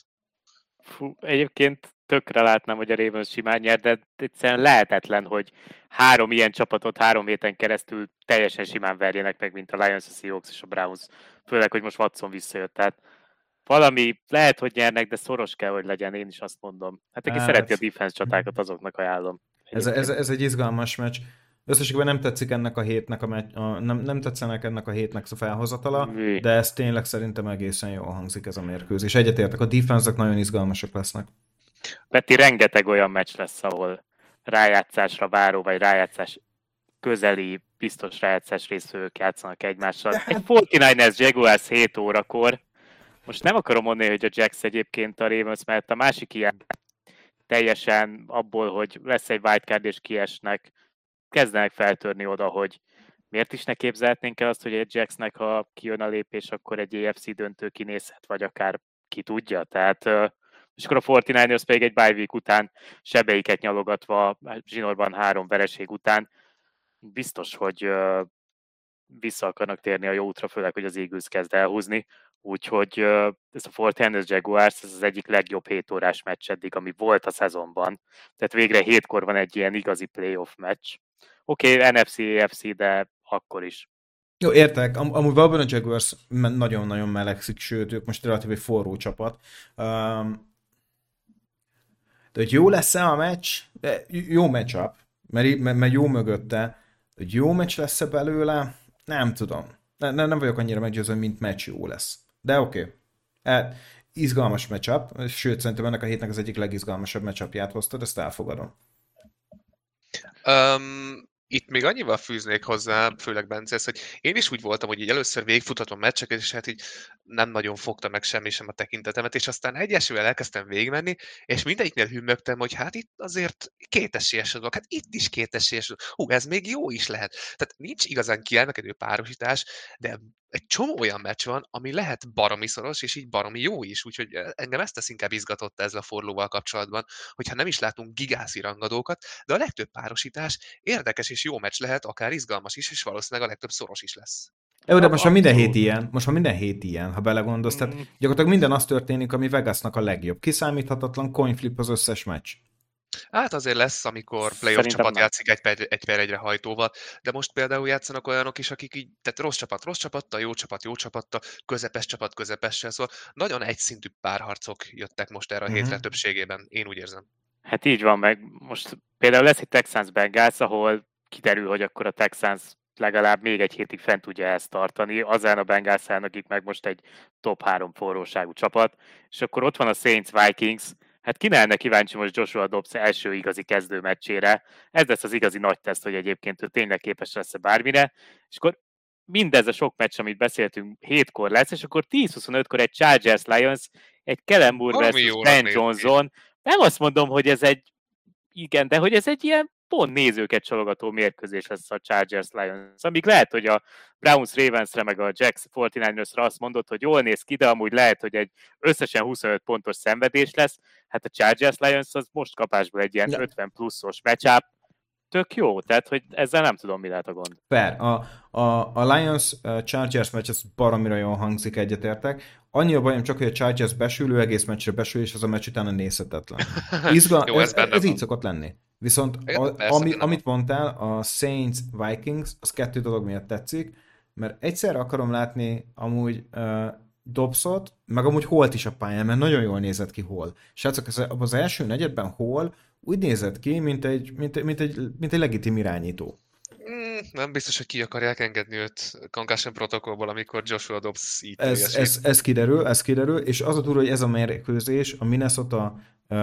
Fú, egyébként tökre látnám, hogy a Ravens simán nyer, de egyszerűen lehetetlen, hogy három ilyen csapatot három héten keresztül teljesen simán verjenek meg, mint a Lions, a Seahawks és a Browns. Főleg, hogy most Watson visszajött. Tehát valami lehet, hogy nyernek, de szoros kell, hogy legyen, én is azt mondom. Hát aki hát... szereti a defense csatákat, azoknak ajánlom. Ez, ez, ez egy izgalmas meccs. Összességében nem tetszik ennek a hétnek, a, megy, a nem, nem tetszenek ennek a hétnek a felhozatala, Mi? de ez tényleg szerintem egészen jól hangzik ez a mérkőzés. Egyetértek, a defense nagyon izgalmasak lesznek. Peti, rengeteg olyan meccs lesz, ahol rájátszásra váró, vagy rájátszás közeli, biztos rájátszás részvők játszanak egymással. De Egy 49ers Jaguars 7 órakor. Most nem akarom mondani, hogy a Jacks egyébként a Ravens, mert a másik ilyen teljesen abból, hogy lesz egy wildcard és kiesnek, kezdenek feltörni oda, hogy miért is ne képzelhetnénk el azt, hogy egy Jacksnek, ha kijön a lépés, akkor egy EFC döntő kinézhet, vagy akár ki tudja. Tehát és akkor a 49ers pedig egy bye week után sebeiket nyalogatva, zsinórban három vereség után biztos, hogy vissza akarnak térni a jó útra, főleg, hogy az Eagles kezd elhúzni. Úgyhogy ez a Fort Hennes Jaguars, ez az egyik legjobb 7 órás meccs eddig, ami volt a szezonban. Tehát végre hétkor van egy ilyen igazi playoff meccs. Oké, okay, NFC, AFC, de akkor is. Jó, értek. Am- amúgy valóban a Jaguars nagyon-nagyon melegszik, sőt, ők most relatív forró csapat. Um, de hogy jó lesz-e a meccs? De jó matchup, mert, mert, mert jó mögötte. Hogy jó meccs lesz-e belőle? Nem tudom. Ne, nem vagyok annyira meggyőző, mint meccs jó lesz. De oké. Okay. E, izgalmas matchup, sőt, szerintem ennek a hétnek az egyik legizgalmasabb matchupját hoztad, ezt elfogadom. Um, itt még annyival fűznék hozzá, főleg Bence, hogy én is úgy voltam, hogy így először végigfutatom meccseket, és hát így nem nagyon fogta meg semmi sem a tekintetemet, és aztán egyesülel elkezdtem végigmenni, és mindegyiknél hümmögtem, hogy hát itt azért kétesélyes dolog, hát itt is kétesélyes Hú, ez még jó is lehet. Tehát nincs igazán kiemelkedő párosítás, de egy csomó olyan meccs van, ami lehet baromi szoros, és így baromi jó is, úgyhogy engem ezt tesz inkább izgatott ezzel a forlóval kapcsolatban, hogyha nem is látunk gigászi rangadókat, de a legtöbb párosítás érdekes és jó meccs lehet, akár izgalmas is, és valószínűleg a legtöbb szoros is lesz. Jó, de most már minden hét ilyen, most már minden hét ilyen, ha belegondolsz. Tehát mm. gyakorlatilag minden az történik, ami Vegasnak a legjobb. Kiszámíthatatlan coin flip az összes meccs. Hát azért lesz, amikor playoff Szerintem csapat nem. játszik egy per, egy per egyre hajtóval, de most például játszanak olyanok is, akik így, tehát rossz csapat rossz csapatta, jó csapat jó csapatta, közepes csapat közepessel, szóval nagyon egyszintű párharcok jöttek most erre a mm-hmm. hétre többségében, én úgy érzem. Hát így van, meg most például lesz egy Texans Bengals, ahol kiderül, hogy akkor a Texans legalább még egy hétig fent tudja ezt tartani, azán a Bengals akik meg most egy top 3 forróságú csapat, és akkor ott van a Saints Vikings, hát ki lenne kíváncsi most Joshua Dobbs első igazi kezdő meccsére. Ez lesz az igazi nagy teszt, hogy egyébként ő tényleg képes lesz-e bármire. És akkor mindez a sok meccs, amit beszéltünk, hétkor lesz, és akkor 10-25-kor egy Chargers Lions, egy Kellen Moore versus Ben Johnson. Nem azt mondom, hogy ez egy igen, de hogy ez egy ilyen pont nézőket csalogató mérkőzés lesz a Chargers Lions. Amíg lehet, hogy a Browns Ravensre meg a Jacks 49ersre azt mondott, hogy jól néz ki, de amúgy lehet, hogy egy összesen 25 pontos szenvedés lesz. Hát a Chargers Lions az most kapásból egy ilyen ja. 50 pluszos matchup, tök jó, tehát hogy ezzel nem tudom, mi lehet a gond. Per, a, a, a Lions uh, Chargers meccs, ez baromira jól hangzik, egyetértek. Annyi a bajom csak, hogy a Chargers besülő egész meccsre besül, és az a meccs utána nézhetetlen. Izgal, jó, ez, ez, ez így szokott lenni. Viszont a, persze, ami, amit mondtál, a Saints Vikings, az kettő dolog miatt tetszik, mert egyszer akarom látni amúgy uh, Dobszot, meg amúgy Holt is a pályán, mert nagyon jól nézett ki Hol. Srácok, az, az első negyedben Hol úgy nézett ki, mint egy, mint, mint egy, mint egy legitim irányító. Mm, nem biztos, hogy ki akarják engedni őt concussion protokollból, amikor Joshua Dobbs így ez, ez, ez, kiderül, ez kiderül, és az a túl, hogy ez a mérkőzés a Minnesota uh,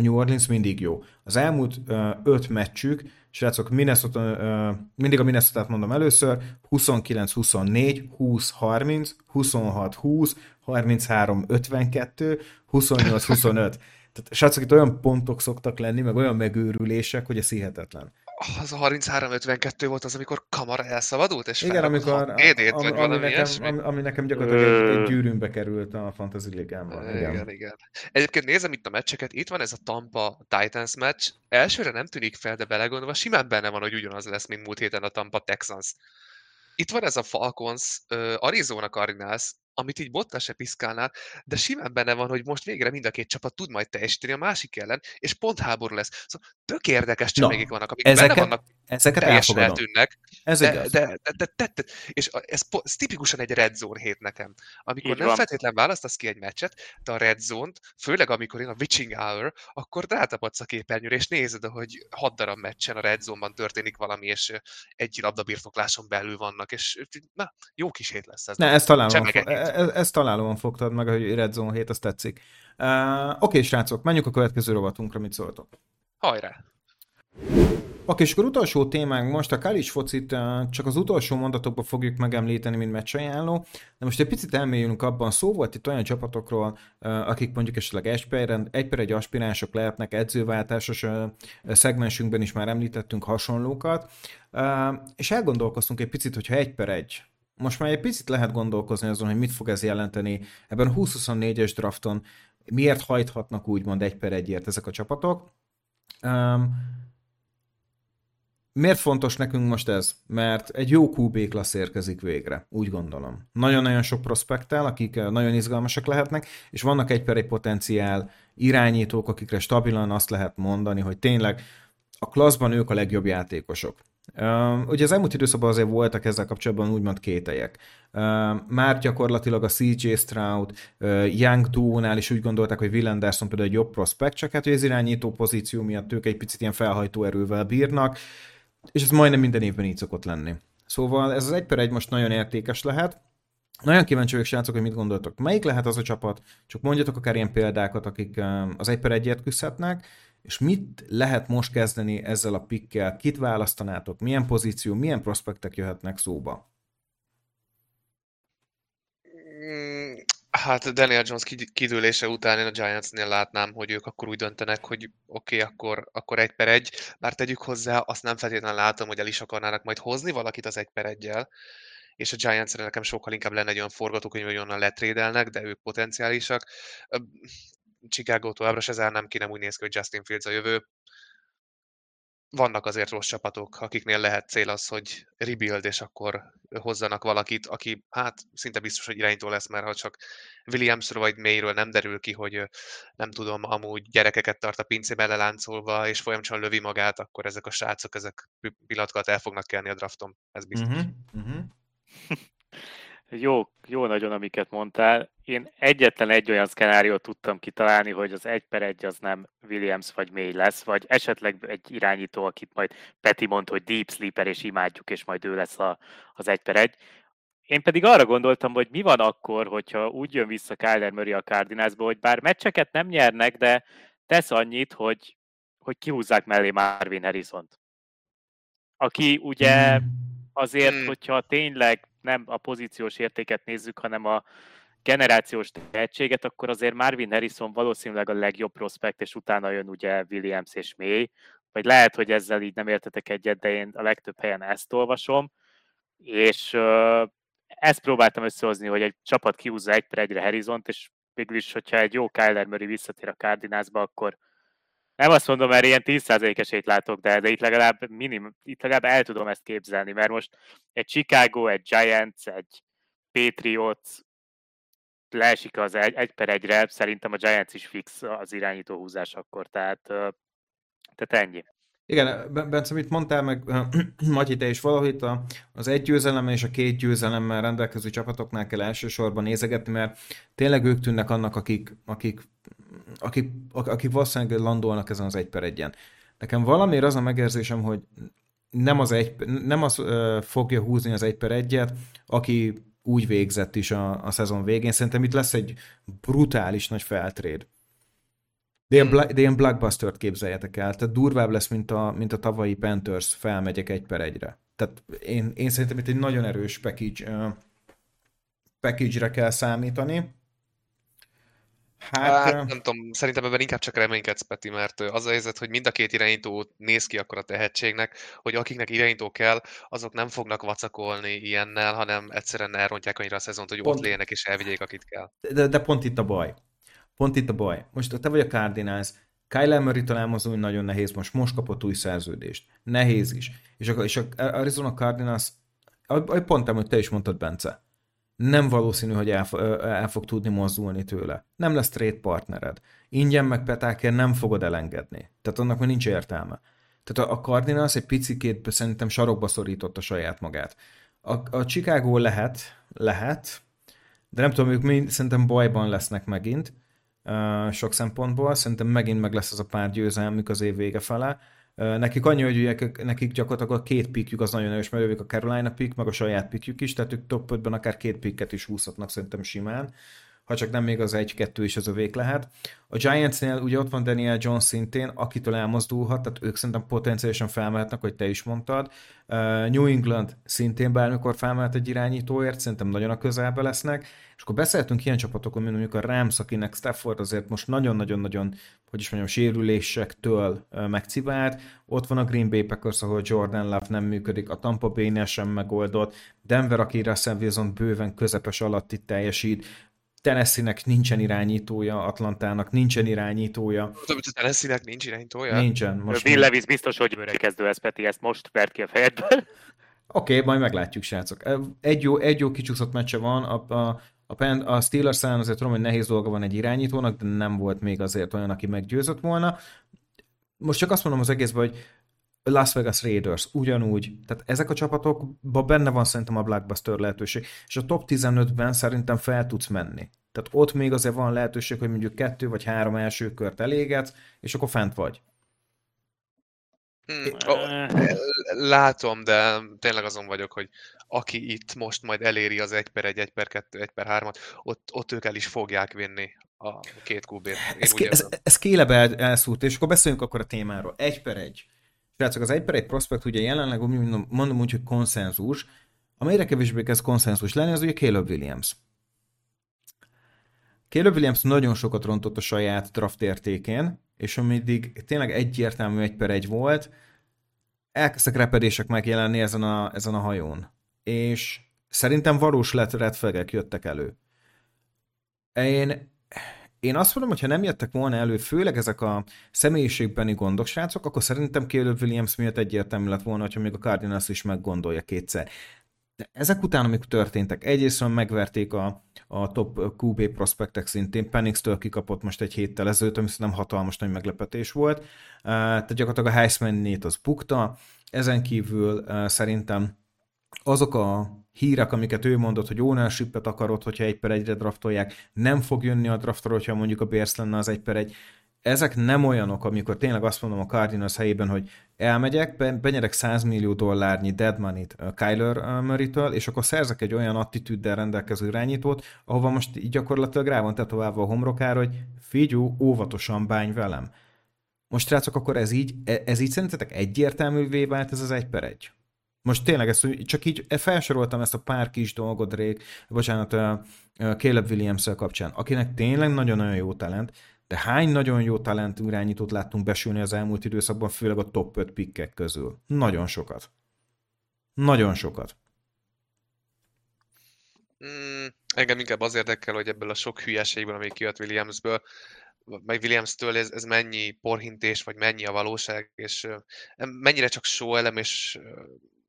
New Orleans mindig jó. Az elmúlt uh, öt meccsük, srácok, Minnesota, uh, mindig a Minnesota-t mondom először, 29-24, 20-30, 26-20, 33-52, 28-25. Tehát srácok, itt olyan pontok szoktak lenni, meg olyan megőrülések, hogy ez hihetetlen. Az a 33-52 volt az, amikor Kamara elszabadult, és Igen, amikor ED-t, ami, vagy ami, nekem, ami, ami nekem gyakorlatilag egy, egy gyűrűnbe került a Fantasy Ligában. Igen. igen, igen. Egyébként nézem itt a meccseket, itt van ez a Tampa Titans meccs, elsőre nem tűnik fel, de belegondolva simán benne van, hogy ugyanaz lesz, mint múlt héten a Tampa Texans. Itt van ez a Falcons, uh, Arizona Cardinals, amit így botta se piszkálnál, de simán benne van, hogy most végre mind a két csapat tud majd teljesíteni a másik ellen, és pont háború lesz. Szóval tök érdekes csemegék vannak, amik ezeket, benne vannak, ezeket teljesen eltűnnek. Ez de, igaz. De, de, de, de, de, és ez, ez tipikusan egy red zone hét nekem. Amikor Így nem van. feltétlenül választasz ki egy meccset, de a red zone-t, főleg amikor én a witching hour, akkor rátapadsz a képernyőre, és nézed, hogy hat darab meccsen a red zone-ban történik valami, és egy labdabirtokláson belül vannak, és na, jó kis hét lesz ez. Ne, ezt találom, ez, ezt találóan fogtad meg, hogy Red Zone 7, azt tetszik. Uh, Oké, okay, srácok, menjünk a következő rovatunkra, mit szóltok? Hajrá! Oké, és akkor utolsó témánk most a Kalis focit csak az utolsó mondatokban fogjuk megemlíteni, mint meccsajánló, de most egy picit elmélyülünk abban, szó volt itt olyan csapatokról, akik mondjuk esetleg egy per, egy, per egy aspiránsok lehetnek, edzőváltásos szegmensünkben is már említettünk hasonlókat, és elgondolkoztunk egy picit, hogyha egy per egy. Most már egy picit lehet gondolkozni azon, hogy mit fog ez jelenteni ebben a 2024-es drafton, miért hajthatnak úgymond egy per egyért ezek a csapatok. Miért fontos nekünk most ez? Mert egy jó QB klassz érkezik végre, úgy gondolom. Nagyon-nagyon sok prospektel, akik nagyon izgalmasak lehetnek, és vannak egy per egy potenciál irányítók, akikre stabilan azt lehet mondani, hogy tényleg a klasszban ők a legjobb játékosok. Uh, ugye az elmúlt időszakban azért voltak ezzel kapcsolatban úgymond kételyek. Uh, már gyakorlatilag a CJ Stroud, Young Duo-nál is úgy gondolták, hogy Will Anderson például egy jobb prospekt, csak hát hogy az irányító pozíció miatt ők egy picit ilyen felhajtó erővel bírnak, és ez majdnem minden évben így szokott lenni. Szóval ez az egy per egy most nagyon értékes lehet. Nagyon kíváncsi vagyok, srácok, hogy mit gondoltok. Melyik lehet az a csapat? Csak mondjatok akár ilyen példákat, akik az egy per egyet küzdhetnek, és mit lehet most kezdeni ezzel a pikkel? Kit választanátok? Milyen pozíció, milyen prospektek jöhetnek szóba? Hát Daniel Jones kidőlése után én a Giantsnél látnám, hogy ők akkor úgy döntenek, hogy oké, okay, akkor, akkor egy per egy, bár tegyük hozzá, azt nem feltétlenül látom, hogy el is akarnának majd hozni valakit az egy per egyel, és a giants nekem sokkal inkább lenne egy olyan forgatókönyv, hogy onnan letrédelnek, de ők potenciálisak. Chicago továbbra se zárnám ki, nem úgy néz ki, hogy Justin Fields a jövő. Vannak azért rossz csapatok, akiknél lehet cél az, hogy rebuild, és akkor hozzanak valakit, aki hát szinte biztos, hogy irányító lesz, mert ha csak Williamsről vagy Mayről nem derül ki, hogy nem tudom, amúgy gyerekeket tart a pincébe leláncolva, és folyamatosan lövi magát, akkor ezek a srácok, ezek pillanatokat el fognak kelni a drafton, ez biztos. Uh-huh, uh-huh. Jó, jó nagyon, amiket mondtál. Én egyetlen egy olyan szkenáriót tudtam kitalálni, hogy az egy per egy az nem Williams vagy May lesz, vagy esetleg egy irányító, akit majd Peti mond, hogy deep sleeper, és imádjuk, és majd ő lesz a, az egy per egy. Én pedig arra gondoltam, hogy mi van akkor, hogyha úgy jön vissza Kyler Murray a Cardinalsba, hogy bár meccseket nem nyernek, de tesz annyit, hogy, hogy kihúzzák mellé Marvin Harrison-t. Aki ugye hmm. azért, hmm. hogyha tényleg nem a pozíciós értéket nézzük, hanem a generációs tehetséget, akkor azért Marvin Harrison valószínűleg a legjobb prospekt, és utána jön ugye Williams és May, vagy lehet, hogy ezzel így nem értetek egyet, de én a legtöbb helyen ezt olvasom, és ezt próbáltam összehozni, hogy egy csapat kihúzza egy per egyre Harrison-t, és végülis, hogyha egy jó Kyler Murray visszatér a Cardinalsba, akkor nem azt mondom, mert ilyen 10% esélyt látok, de, de itt legalább minim, itt legalább el tudom ezt képzelni, mert most egy Chicago, egy Giants, egy Patriots leesik az egy, egy per egyre, szerintem a Giants is fix az irányító húzás akkor, tehát, tehát ennyi. Igen, Bence, mit mondtál, meg Matyi, te is valahogy itt az egy győzelem és a két győzelemmel rendelkező csapatoknál kell elsősorban nézegetni, mert tényleg ők tűnnek annak, akik, akik akik, akik valószínűleg landolnak ezen az egy per egyen. Nekem valamiért az a megérzésem, hogy nem az, egy, nem az uh, fogja húzni az egy per egyet, aki úgy végzett is a, a szezon végén. Szerintem itt lesz egy brutális nagy feltréd. De ilyen, de ilyen blockbuster-t képzeljetek el, tehát durvább lesz, mint a, mint a tavalyi Panthers felmegyek egy per egyre. Tehát én, én szerintem itt egy nagyon erős package, package-re kell számítani, Hát, hát nem tudom, szerintem ebben inkább csak reménykedsz, Peti, mert az a helyzet, hogy mind a két irányító néz ki akkor a tehetségnek, hogy akiknek irányító kell, azok nem fognak vacakolni ilyennel, hanem egyszerűen elrontják annyira a szezont, hogy pont, ott lénynek és elvigyék, akit kell. De, de pont itt a baj. Pont itt a baj. Most te vagy a Cardinals, Kyle Murray úgy nagyon nehéz, most most kapott új szerződést. Nehéz is. És a, és a Arizona Cardinals, pont hogy te is mondtad, Bence, nem valószínű, hogy el, el fog tudni mozdulni tőle. Nem lesz trade partnered. Ingyen meg petákért nem fogod elengedni. Tehát annak már nincs értelme. Tehát a Cardinals egy picikét szerintem sarokba szorította saját magát. A, a Chicago lehet, lehet, de nem tudom, ők mind, szerintem bajban lesznek megint, uh, sok szempontból. Szerintem megint meg lesz az a pár győzelmük az év vége fele. Nekik annyi, hogy nekik gyakorlatilag a két pikjük az nagyon erős, mert a Carolina pick, meg a saját pikjük is, tehát ők top 5-ben akár két pikket is húzhatnak szerintem simán ha csak nem még az egy-kettő is az övék lehet. A Giantsnél ugye ott van Daniel Jones szintén, akitől elmozdulhat, tehát ők szerintem potenciálisan felmehetnek, hogy te is mondtad. Uh, New England szintén bármikor felmehet egy irányítóért, szerintem nagyon a közelbe lesznek. És akkor beszéltünk ilyen csapatokon, mint mondjuk a Rams, akinek Stafford azért most nagyon-nagyon-nagyon, hogy is mondjam, sérülésektől uh, megcivált. Ott van a Green Bay Packers, ahol Jordan Love nem működik, a Tampa Bay sem megoldott, Denver, aki Russell Wilson bőven közepes alatti teljesít, Tennessee-nek nincsen irányítója, Atlantának nincsen irányítója. Tudom, hogy a Tennessee-nek nincs irányítója? Nincsen. Most Will Levis biztos, hogy kezdő ez, Peti, ezt most vert ki a fejedből. Oké, okay, majd meglátjuk, srácok. Egy jó, egy jó kicsúszott meccse van, a, a, a, Pen, a steelers azért tudom, hogy nehéz dolga van egy irányítónak, de nem volt még azért olyan, aki meggyőzött volna. Most csak azt mondom az egészben, hogy Las Vegas Raiders ugyanúgy, tehát ezek a csapatokban benne van szerintem a blockbuster lehetőség, és a top 15-ben szerintem fel tudsz menni. Tehát ott még azért van lehetőség, hogy mondjuk kettő vagy három első kört eléget, és akkor fent vagy. Hmm, látom, de tényleg azon vagyok, hogy aki itt most majd eléri az 1 per 1, 1 per 2, 1 per 3-at, ott, ott ők el is fogják vinni a két kubét. Ez, ez, ez Kélebe el, elszúrt, és akkor beszéljünk akkor a témáról. 1 per 1. Srácok, az 1 per 1 prospekt ugye jelenleg mondom, mondom úgy, hogy konszenzus, amelyre kevésbé kezd konszenzus lenni, az ugye Caleb Williams. Caleb Williams nagyon sokat rontott a saját draft értékén, és ameddig tényleg egyértelmű egy per egy volt, elkezdtek repedések megjelenni ezen a, ezen a hajón. És szerintem valós red jöttek elő. Én, én azt mondom, hogy ha nem jöttek volna elő, főleg ezek a személyiségbeni gondok, srácok, akkor szerintem Caleb Williams miatt egyértelmű lett volna, hogyha még a Cardinals is meggondolja kétszer. De ezek után, amik történtek, egyrészt megverték a, a top QB prospektek szintén, Penix-től kikapott most egy héttel ezelőtt, ami szerintem hatalmas nagy meglepetés volt. Tehát gyakorlatilag a Heisman-nét az bukta, ezen kívül szerintem azok a hírek, amiket ő mondott, hogy ownership-et akarod, hogyha egy per egyre draftolják, nem fog jönni a draftra, hogyha mondjuk a Bears lenne az egy per egy, ezek nem olyanok, amikor tényleg azt mondom a Cardinals helyében, hogy elmegyek, benyerek 100 millió dollárnyi dead money-t Kyler Murray-től, és akkor szerzek egy olyan attitűddel rendelkező irányítót, ahova most így gyakorlatilag rá van tetoválva a homrokára, hogy figyú, óvatosan bánj velem. Most srácok, akkor ez így, e, ez így szerintetek egyértelművé vált ez az egy per egy? Most tényleg ezt, csak így felsoroltam ezt a pár kis dolgot rég, bocsánat, Caleb williams kapcsán, akinek tényleg nagyon-nagyon jó talent, de hány nagyon jó talent irányítót láttunk besülni az elmúlt időszakban, főleg a top 5 pikkek közül? Nagyon sokat. Nagyon sokat. Mm, engem inkább az érdekel, hogy ebből a sok hülyeségből, ami kijött Williamsből, meg Williams-től ez, ez mennyi porhintés, vagy mennyi a valóság, és mennyire csak show elem, és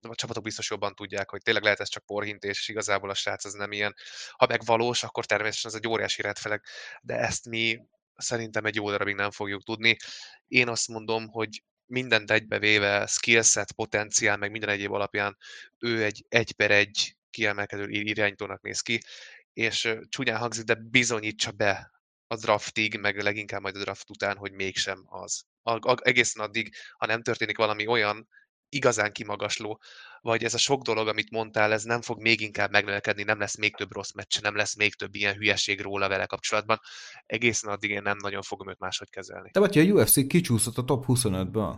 a csapatok biztos jobban tudják, hogy tényleg lehet ez csak porhintés, és igazából a srác az nem ilyen. Ha meg valós, akkor természetesen ez egy óriási redfeleg, de ezt mi szerintem egy jó darabig nem fogjuk tudni. Én azt mondom, hogy mindent egybevéve, skillset, potenciál, meg minden egyéb alapján ő egy egy per egy kiemelkedő irányítónak néz ki, és csúnyán hangzik, de bizonyítsa be a draftig, meg leginkább majd a draft után, hogy mégsem az. A, a, egészen addig, ha nem történik valami olyan igazán kimagasló, vagy ez a sok dolog, amit mondtál, ez nem fog még inkább megnövekedni, nem lesz még több rossz meccs, nem lesz még több ilyen hülyeség róla vele kapcsolatban. Egészen addig én nem nagyon fogom őt máshogy kezelni. De vagy a UFC kicsúszott a top 25-ből.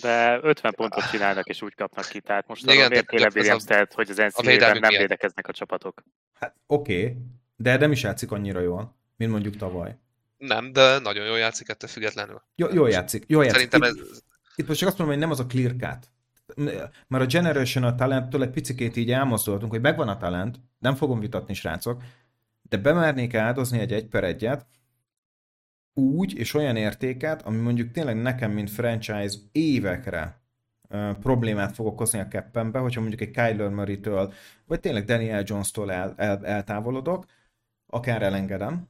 De 50 pontot csinálnak, és úgy kapnak ki. Tehát most Igen, miért Caleb Williams, tehát, hogy az NCAA-ben nem védekeznek a csapatok. Hát oké, okay, de nem is játszik annyira jól, mint mondjuk tavaly. Nem, de nagyon jól játszik ettől függetlenül. Jó, jól játszik, jól játszik. Szerintem ez... Itt most csak azt mondom, hogy nem az a clear cut. Mert a Generational Talenttől egy picikét így elmozdultunk, hogy megvan a talent, nem fogom vitatni, srácok, de bemernék áldozni egy egy per egyet, úgy és olyan értéket, ami mondjuk tényleg nekem, mint franchise évekre problémát fog okozni a keppembe, hogyha mondjuk egy Kyler Murray-től, vagy tényleg Daniel Jones-tól el, el, eltávolodok, akár elengedem,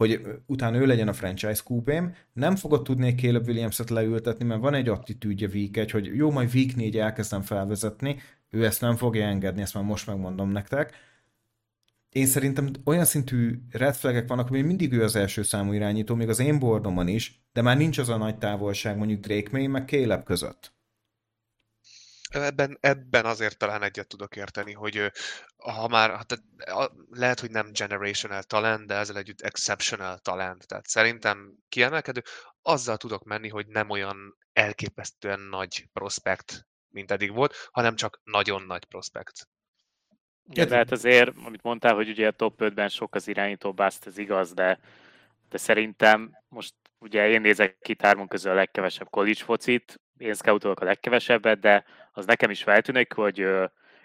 hogy utána ő legyen a franchise kúpém, nem fogod tudni Caleb Williams-et leültetni, mert van egy attitűdje Week egy, hogy jó, majd Week 4 elkezdem felvezetni, ő ezt nem fogja engedni, ezt már most megmondom nektek. Én szerintem olyan szintű red flagek vannak, hogy mindig ő az első számú irányító, még az én bordomon is, de már nincs az a nagy távolság mondjuk Drake May meg Caleb között. Ebben, ebben azért talán egyet tudok érteni, hogy ha már, hát lehet, hogy nem generational talent, de ezzel együtt exceptional talent. Tehát szerintem kiemelkedő. Azzal tudok menni, hogy nem olyan elképesztően nagy prospekt, mint eddig volt, hanem csak nagyon nagy prospekt. Ja, de hát azért, amit mondtál, hogy ugye a top 5-ben sok az irányító bust, ez igaz, de, de szerintem most ugye én nézek ki tármon közül a legkevesebb college focit, én scoutolok a legkevesebbet, de az nekem is feltűnik, hogy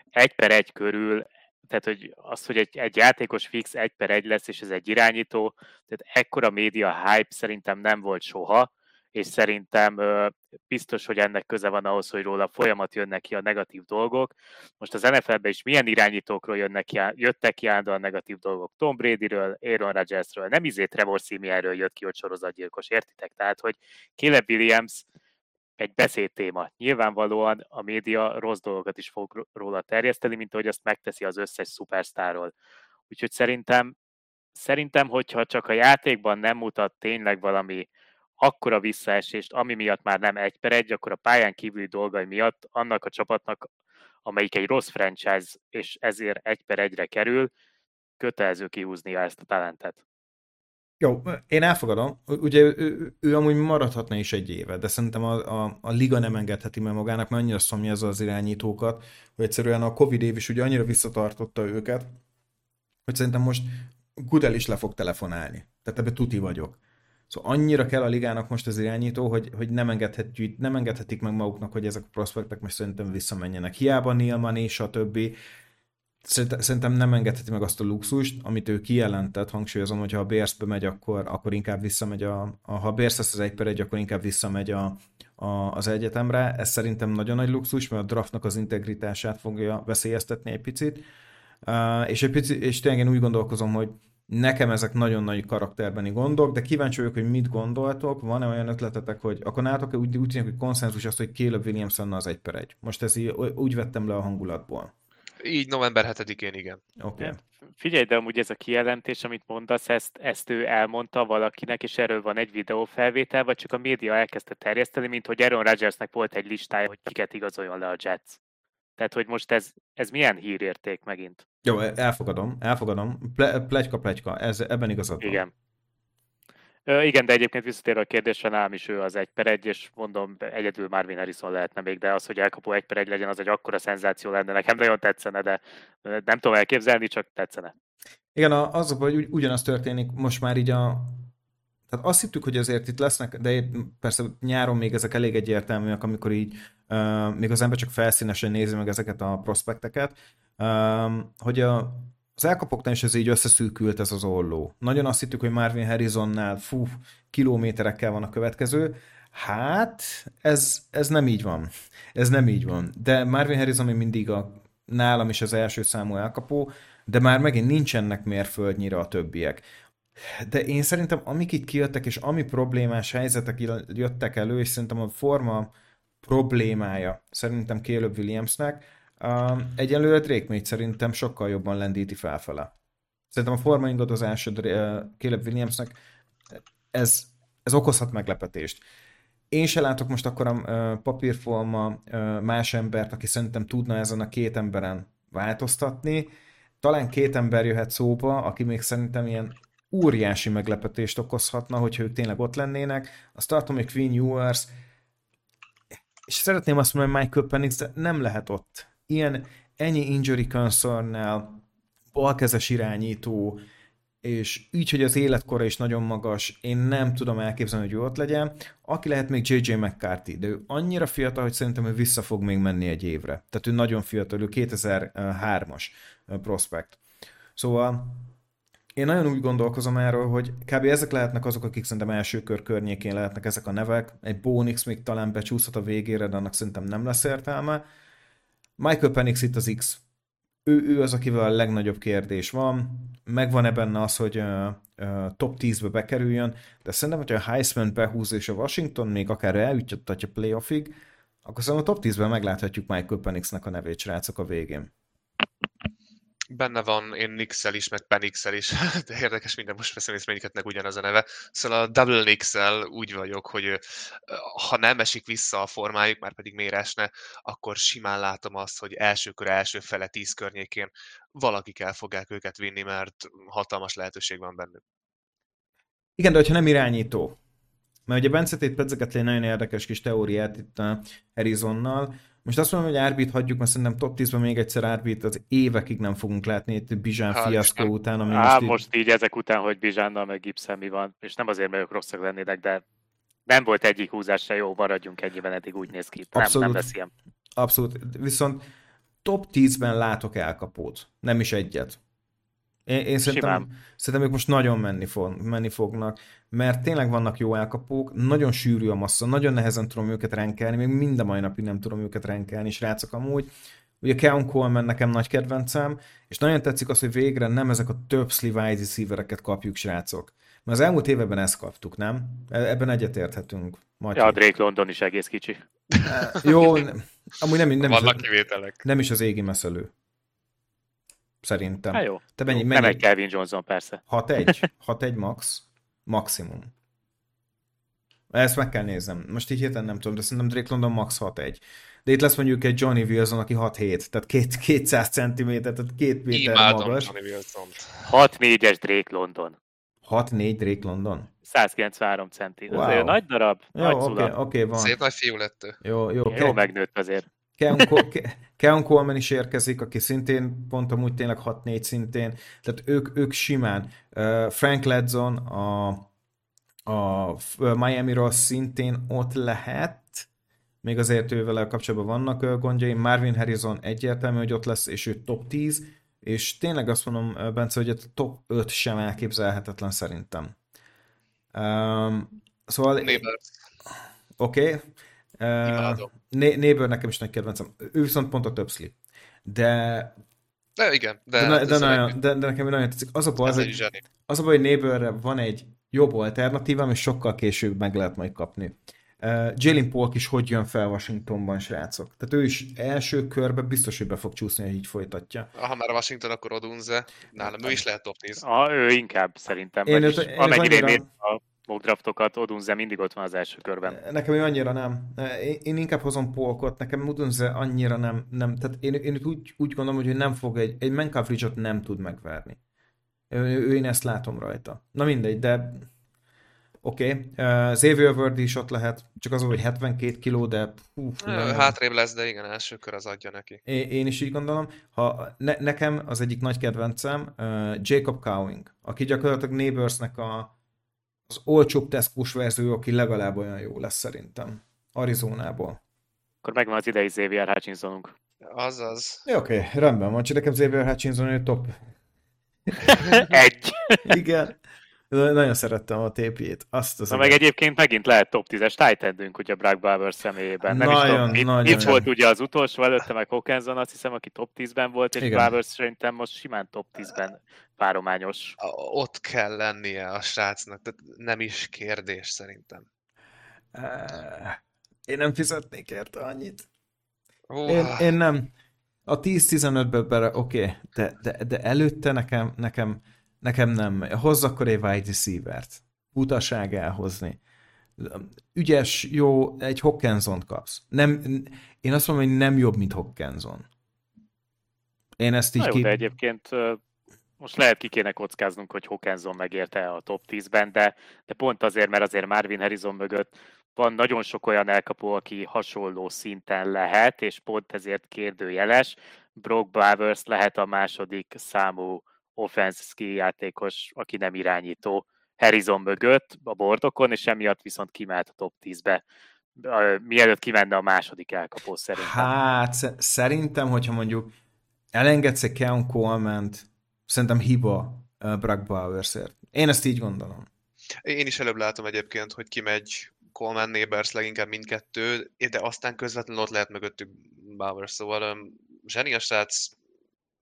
egy per egy körül tehát hogy az, hogy egy, egy játékos fix egy per egy lesz, és ez egy irányító, tehát ekkora média hype szerintem nem volt soha, és szerintem ö, biztos, hogy ennek köze van ahhoz, hogy róla folyamat jönnek ki a negatív dolgok. Most az NFL-ben is milyen irányítókról jönnek ki, jöttek ki a negatív dolgok? Tom Bradyről, Aaron Rodgersről, nem izé Trevor Simianről jött ki, hogy sorozatgyilkos, értitek? Tehát, hogy Caleb Williams egy beszédtéma. Nyilvánvalóan a média rossz dolgokat is fog róla terjeszteni, mint ahogy azt megteszi az összes szupersztárról. Úgyhogy szerintem, szerintem, hogyha csak a játékban nem mutat tényleg valami akkora visszaesést, ami miatt már nem egy per egy, akkor a pályán kívüli dolgai miatt annak a csapatnak, amelyik egy rossz franchise, és ezért egy per egyre kerül, kötelező kihúznia ezt a talentet. Jó, én elfogadom. Ugye ő, ő, amúgy maradhatna is egy éve, de szerintem a, a, a liga nem engedheti meg magának, mert annyira szomja ez az irányítókat, hogy egyszerűen a Covid év is ugye annyira visszatartotta őket, hogy szerintem most Gudel is le fog telefonálni. Tehát ebbe tuti vagyok. Szóval annyira kell a ligának most az irányító, hogy, hogy nem, engedhetjük, nem engedhetik meg maguknak, hogy ezek a prospektek most szerintem visszamenjenek. Hiába Nilman és a többi, szerintem nem engedheti meg azt a luxust, amit ő kijelentett, hangsúlyozom, hogy ha a Bears-be megy, akkor, akkor inkább visszamegy a, a ha Bears lesz az egy per egy, akkor inkább visszamegy a, a, az egyetemre. Ez szerintem nagyon nagy luxus, mert a draftnak az integritását fogja veszélyeztetni egy picit. Uh, és, egy picit, és tényleg én úgy gondolkozom, hogy Nekem ezek nagyon nagy karakterbeni gondok, de kíváncsi vagyok, hogy mit gondoltok. Van-e olyan ötletetek, hogy akkor nálatok úgy, úgy tűnik, hogy konszenzus az, hogy Caleb Williams lenne az egy per egy. Most ez így, úgy vettem le a hangulatból. Így november 7-én, igen. Oké. Okay. Figyelj, de amúgy ez a kijelentés, amit mondasz, ezt, ezt ő elmondta valakinek, és erről van egy videófelvétel, vagy csak a média elkezdte terjeszteni, mint hogy Aaron Rodgersnek volt egy listája, hogy kiket igazoljon le a Jets. Tehát, hogy most ez, ez milyen hírérték megint? Jó, elfogadom, elfogadom. Ple, plegyka, plegyka, ez, ebben igazad van. Igen. Igen, de egyébként visszatérve a kérdésre, nálam is ő az egy per egy, és mondom, egyedül Marvin Harrison lehetne még, de az, hogy elkapó egy per egy legyen, az egy akkora szenzáció lenne. Nekem nagyon tetszene, de nem tudom elképzelni, csak tetszene. Igen, az hogy ugyanaz történik most már így a tehát azt hittük, hogy azért itt lesznek, de persze nyáron még ezek elég egyértelműek, amikor így uh, még az ember csak felszínesen nézi meg ezeket a prospekteket, uh, hogy a, az elkapoknál is ez így összeszűkült ez az olló. Nagyon azt hittük, hogy Marvin Harrisonnál fú, kilométerekkel van a következő, Hát, ez, ez nem így van. Ez nem így van. De Marvin Harrison még mindig a, nálam is az első számú elkapó, de már megint nincsenek mérföldnyire a többiek. De én szerintem, amik itt kijöttek, és ami problémás helyzetek jöttek elő, és szerintem a forma problémája szerintem Caleb Williamsnek, uh, egyelőre Drake még szerintem sokkal jobban lendíti felfele. Szerintem a forma ingadozás uh, Caleb Williamsnek ez, ez okozhat meglepetést. Én se látok most akkor a papírforma más embert, aki szerintem tudna ezen a két emberen változtatni. Talán két ember jöhet szóba, aki még szerintem ilyen óriási meglepetést okozhatna, hogyha ők tényleg ott lennének. Azt tartom, hogy Queen Ewers, és szeretném azt mondani, hogy Michael Penix, de nem lehet ott. Ilyen ennyi injury concern balkezes irányító, és így, hogy az életkora is nagyon magas, én nem tudom elképzelni, hogy ő ott legyen. Aki lehet még JJ McCarthy, de ő annyira fiatal, hogy szerintem ő vissza fog még menni egy évre. Tehát ő nagyon fiatal, ő 2003-as prospekt. Szóval én nagyon úgy gondolkozom erről, hogy kb. ezek lehetnek azok, akik szerintem első kör környékén lehetnek ezek a nevek. Egy Bonix még talán becsúszhat a végére, de annak szerintem nem lesz értelme. Michael Penix itt az X. Ő, ő az, akivel a legnagyobb kérdés van. Megvan-e benne az, hogy uh, top 10-be bekerüljön, de szerintem, hogyha a Heisman behúz és a Washington még akár eljuttatja playoffig, akkor szerintem a top 10-ben megláthatjuk Michael Penixnek a nevét, srácok, a végén. Benne van én Nixel is, meg Penixel is, de érdekes minden, most veszem észre, meg ugyanaz a neve. Szóval a Double Nixel úgy vagyok, hogy ha nem esik vissza a formájuk, már pedig miért akkor simán látom azt, hogy első kör első fele tíz környékén valakik el fogják őket vinni, mert hatalmas lehetőség van bennük. Igen, de hogyha nem irányító, mert ugye Bence itt pedzeget egy nagyon érdekes kis teóriát itt a Arizonnal, most azt mondom, hogy Árbit hagyjuk, mert szerintem top 10-ben még egyszer Árbit az évekig nem fogunk látni itt Bizsán hát, fiaszkó után. Ami Á, most, így... most így ezek után, hogy Bizsánnal meg Gibson mi van, és nem azért, mert ők rosszak lennének, de nem volt egyik húzás se jó, maradjunk ennyiben, eddig úgy néz ki. Nem, Abszolút. nem lesz ilyen. Abszolút. Viszont top 10-ben látok elkapót, nem is egyet. Én, én szerintem, szerintem ők most nagyon menni, fog, menni fognak, mert tényleg vannak jó elkapók, nagyon sűrű a massza, nagyon nehezen tudom őket renkelni, még mind a mai napig nem tudom őket renkelni, srácok amúgy. Ugye Keon Coleman nekem nagy kedvencem, és nagyon tetszik az, hogy végre nem ezek a több wide receivereket kapjuk, srácok. Mert az elmúlt években ezt kaptuk, nem? E- ebben egyetérthetünk. Matyi. Ja, Drake London is egész kicsi. E, jó, amúgy nem, nem, Vannak is, kivételek. Nem is az égi meszelő. Szerintem. Hát jó. Te mennyi, mennyi? Nem egy Kevin Johnson, persze. 6-1? 6-1 max? Maximum. Ezt meg kell néznem. Most így hirtelen nem tudom, de szerintem Drake London max 6-1. De itt lesz mondjuk egy Johnny Wilson, aki 6-7, tehát két, 200 cm, tehát 2 méter Imádom magas. Johnny Wilson. 6-4-es Drake London. 6-4 Drake London? 193 centi. Wow. Azért nagy darab, jó, nagy okay, okay, van. Szép nagy fiú lett ő. Jó, jó. Jó, megnőtt azért. Keon Coleman is érkezik, aki szintén pont amúgy tényleg 6-4 szintén, tehát ők, ők simán. Frank Ledzon a, a Miami-ról szintén ott lehet, még azért ővel kapcsolatban vannak gondjai. Marvin Harrison egyértelmű, hogy ott lesz, és ő top 10, és tényleg azt mondom, Bence, hogy a top 5 sem elképzelhetetlen szerintem. Um, szóval... Oké. Okay. Uh, Neighbor nekem is nagy kedvencem. Ő viszont pont a több slip. De... De igen. De, de, de, nagyon, de, de nekem nagyon tetszik. Az a baj, hogy, az a baj, hogy Neighborre van egy jobb alternatívám, és sokkal később meg lehet majd kapni. Uh, Jalen Polk is hogy jön fel Washingtonban, srácok? Tehát ő is első körbe biztos, hogy be fog csúszni, hogy így folytatja. Ha már Washington, akkor Odunze. Nálam ő is lehet top 10. Ah, ő inkább szerintem. Én, őt, én amennyire annyira... a mock draftokat, Odunze mindig ott van az első körben. Nekem ő annyira nem. Én, én inkább hozom Polkot, nekem Odunze annyira nem. nem. Tehát én, én úgy, úgy gondolom, hogy nem fog egy, egy coverage nem tud megverni. Ő, ő, én ezt látom rajta. Na mindegy, de Oké, okay. uh, Xavier Word is ott lehet, csak az, hogy 72 kiló, de... Hú, Hátrébb lesz, de igen, első kör az adja neki. Én, én is így gondolom. Ha ne, nekem az egyik nagy kedvencem uh, Jacob Cowing, aki gyakorlatilag Neighborsnek a, az olcsóbb teszkós verzió, aki legalább olyan jó lesz szerintem. Arizonából. Akkor megvan az idei Xavier Hutchinsonunk. Azaz. Jó, oké, okay, rendben van, csak nekem Xavier Hutchinson egy top. Egy. Igen. Nagyon szerettem a tépjét. Azt az Na meg egyébként megint lehet top 10-es tight hogy a Bragg Bauer személyében. Nem nagyon, is tudom, itt, nagyon itt volt ugye az utolsó előtte, meg Hawkinson, azt hiszem, aki top 10-ben volt, és Igen. Bauer szerintem most simán top 10-ben párományos. Ott kell lennie a srácnak, tehát nem is kérdés szerintem. Én nem fizetnék érte annyit. Uh. Én, én nem. A 10-15-ből bele, oké, okay, de, de, de előtte nekem, nekem Nekem nem. Hozz akkor egy wide receiver-t. Utaság elhozni. Ügyes, jó, egy hawkinson kapsz. Nem, én azt mondom, hogy nem jobb, mint Hawkinson. Én ezt így Na jó, ki... de egyébként most lehet ki kéne kockáznunk, hogy Hawkinson megérte a top 10-ben, de, de pont azért, mert azért Marvin Harrison mögött van nagyon sok olyan elkapó, aki hasonló szinten lehet, és pont ezért kérdőjeles. Brock Bowers lehet a második számú offense játékos, aki nem irányító Harrison mögött a bordokon, és emiatt viszont kimehet a top 10-be mielőtt kimenne a második elkapó szerintem. Hát, szerintem, hogyha mondjuk elengedsz egy Keon coleman szerintem hiba uh, Brock Bowersért. Én ezt így gondolom. Én is előbb látom egyébként, hogy kimegy Coleman, Neighbors leginkább mindkettő, de aztán közvetlenül ott lehet mögöttük Bowers, szóval um, zseniás srác,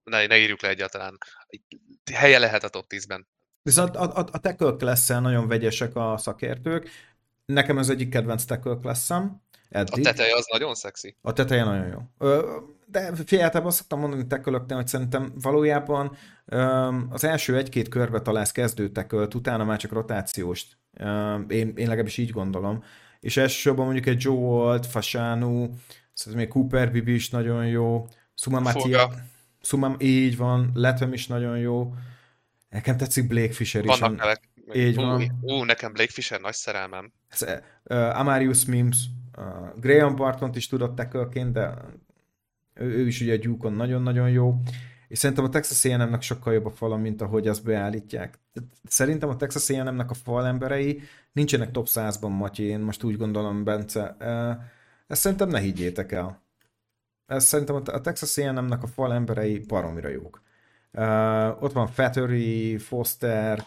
ne, ne írjuk le egyáltalán. Helye lehet a top 10-ben. Viszont a, a, a tackle class nagyon vegyesek a szakértők. Nekem ez egyik kedvenc tackle class-em. Eddig. A teteje az nagyon szexi. A teteje nagyon jó. De figyeltem, azt szoktam mondani tekölöknél, hogy szerintem valójában az első egy-két körbe találsz kezdő tekölt, utána már csak rotációst. Én, én legalábbis így gondolom. És elsősorban mondjuk egy Joe Walt, Fasánú, szerintem még Cooper Bibi is nagyon jó, Suma Matia. Szumám így van, Letem is nagyon jó. Nekem tetszik Blake Fisher is. Vannak nevek. Így ú, van. Ú, nekem Blake Fisher nagy szerelmem. Ez, uh, Amarius Mims, uh, Graham Barton is tudott tekölként, de ő, ő is ugye a duke nagyon-nagyon jó. És szerintem a Texas A&M-nek sokkal jobb a fala, mint ahogy azt beállítják. Szerintem a Texas A&M-nek a fal emberei nincsenek top 100-ban, Matyi, én most úgy gondolom, Bence. Ezt szerintem ne higgyétek el. Ez szerintem a Texas A&M-nek a fal emberei baromira jók. Uh, ott van Fattery, Foster,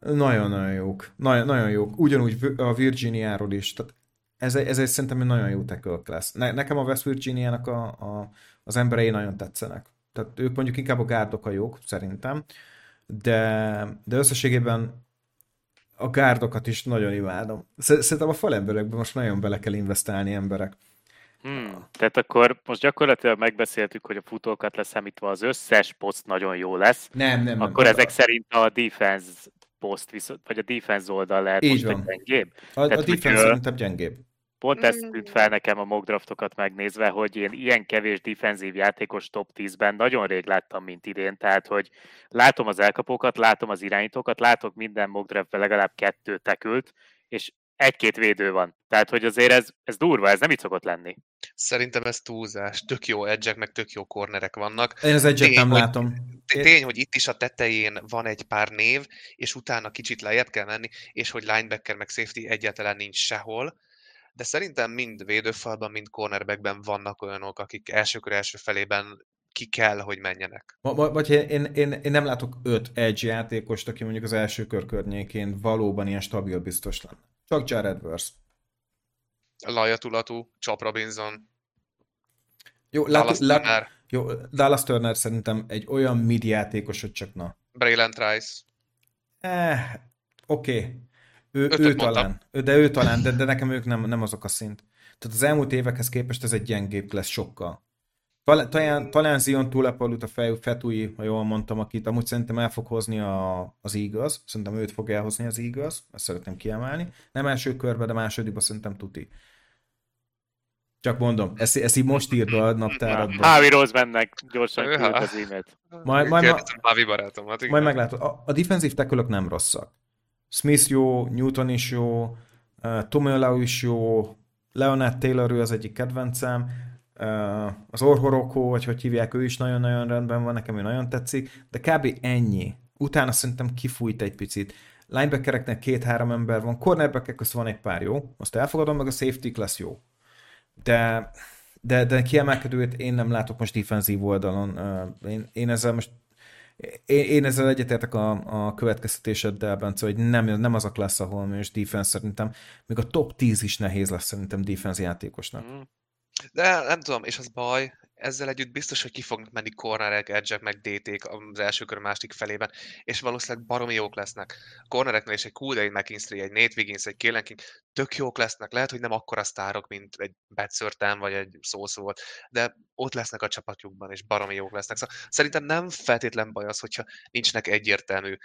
nagyon-nagyon jók. Nagyon, nagyon jók. Ugyanúgy a Virginiáról is. Tehát ez, ez egy szerintem egy nagyon jó tackle lesz. Ne, nekem a West Virginia-nak a, a, az emberei nagyon tetszenek. Tehát ők mondjuk inkább a gárdok a jók, szerintem. De, de összességében a gárdokat is nagyon imádom. Szerintem a falemberekben most nagyon bele kell investálni emberek. Hmm, tehát akkor most gyakorlatilag megbeszéltük, hogy a futókat leszámítva az összes poszt nagyon jó lesz. Nem, nem, nem. Akkor ezek a... szerint a defense poszt, viszont, vagy a defense oldal lehet Így most van. gyengébb? A, tehát, a defense hogy, szerintem gyengébb. Pont ezt tűnt fel nekem a mock draftokat megnézve, hogy én ilyen kevés defenzív játékos top 10-ben nagyon rég láttam, mint idén, tehát hogy látom az elkapókat, látom az irányítókat, látok minden mock draftben legalább kettő tekült, és egy-két védő van. Tehát, hogy azért ez, ez durva, ez nem így szokott lenni. Szerintem ez túlzás. Tök jó edge meg tök jó kornerek vannak. Én az edge nem hogy, látom. Tény, hogy itt is a tetején van egy pár név, és utána kicsit lejjebb kell menni, és hogy linebacker meg safety egyáltalán nincs sehol de szerintem mind védőfalban, mind cornerbackben vannak olyanok, akik elsőkör első felében ki kell, hogy menjenek. Vagy én, én, én nem látok öt edge játékost, aki mondjuk az első kör környékén valóban ilyen stabil biztos lenne. Csak Jared Verse. Lajatulatú, Chop Robinson. Jó, Dallas, lát, Turner. jó, Dallas Turner szerintem egy olyan mid játékos, hogy csak na. Braylon Trice. Eh, oké. Okay. Ő, ő talán, de ő talán, de, de nekem ők nem, nem azok a szint. Tehát az elmúlt évekhez képest ez egy gyengébb lesz sokkal. Talán, talán Zion túlepalut a fej, Fetui, ha jól mondtam, akit amúgy szerintem el fog hozni a, az igaz. Szerintem őt fog elhozni az igaz. Ezt szeretném kiemelni. Nem első körben, de másodikban szerintem tuti. Csak mondom, ezt, ezt így most írd a naptáradba. Hávi Rosemannek gyorsan küld az e-mailt. Majd, majd, majd, barátomat, majd meglátod. A, a defensív tekölök nem rosszak. Smith jó, Newton is jó, uh, Tomolau is jó, Leonard Taylor ő az egyik kedvencem, az Orhorokó, vagy hogy hívják, ő is nagyon-nagyon rendben van, nekem ő nagyon tetszik, de kb. ennyi. Utána szerintem kifújt egy picit. Linebackereknek két-három ember van, cornerbackek közt van egy pár jó, azt elfogadom, meg a safety lesz jó. De, de, de kiemelkedőt én nem látok most defensív oldalon. Én, én ezzel most én, én ezzel egyetértek a, a következtetéseddel, Bence, hogy nem, nem az a klassz, ahol most defense szerintem, még a top 10 is nehéz lesz szerintem defense játékosnak. Mm. De nem tudom, és az baj, ezzel együtt biztos, hogy ki fognak menni cornerek, edge meg DT-k az első kör másik felében, és valószínűleg baromi jók lesznek. A cornereknél is egy Day McKinstry, egy Nate Wiggins, egy Kalen King, tök jók lesznek. Lehet, hogy nem akkora sztárok, mint egy Betszörtem vagy egy szószó volt, de ott lesznek a csapatjukban, és baromi jók lesznek. Szóval szerintem nem feltétlen baj az, hogyha nincsnek egyértelmű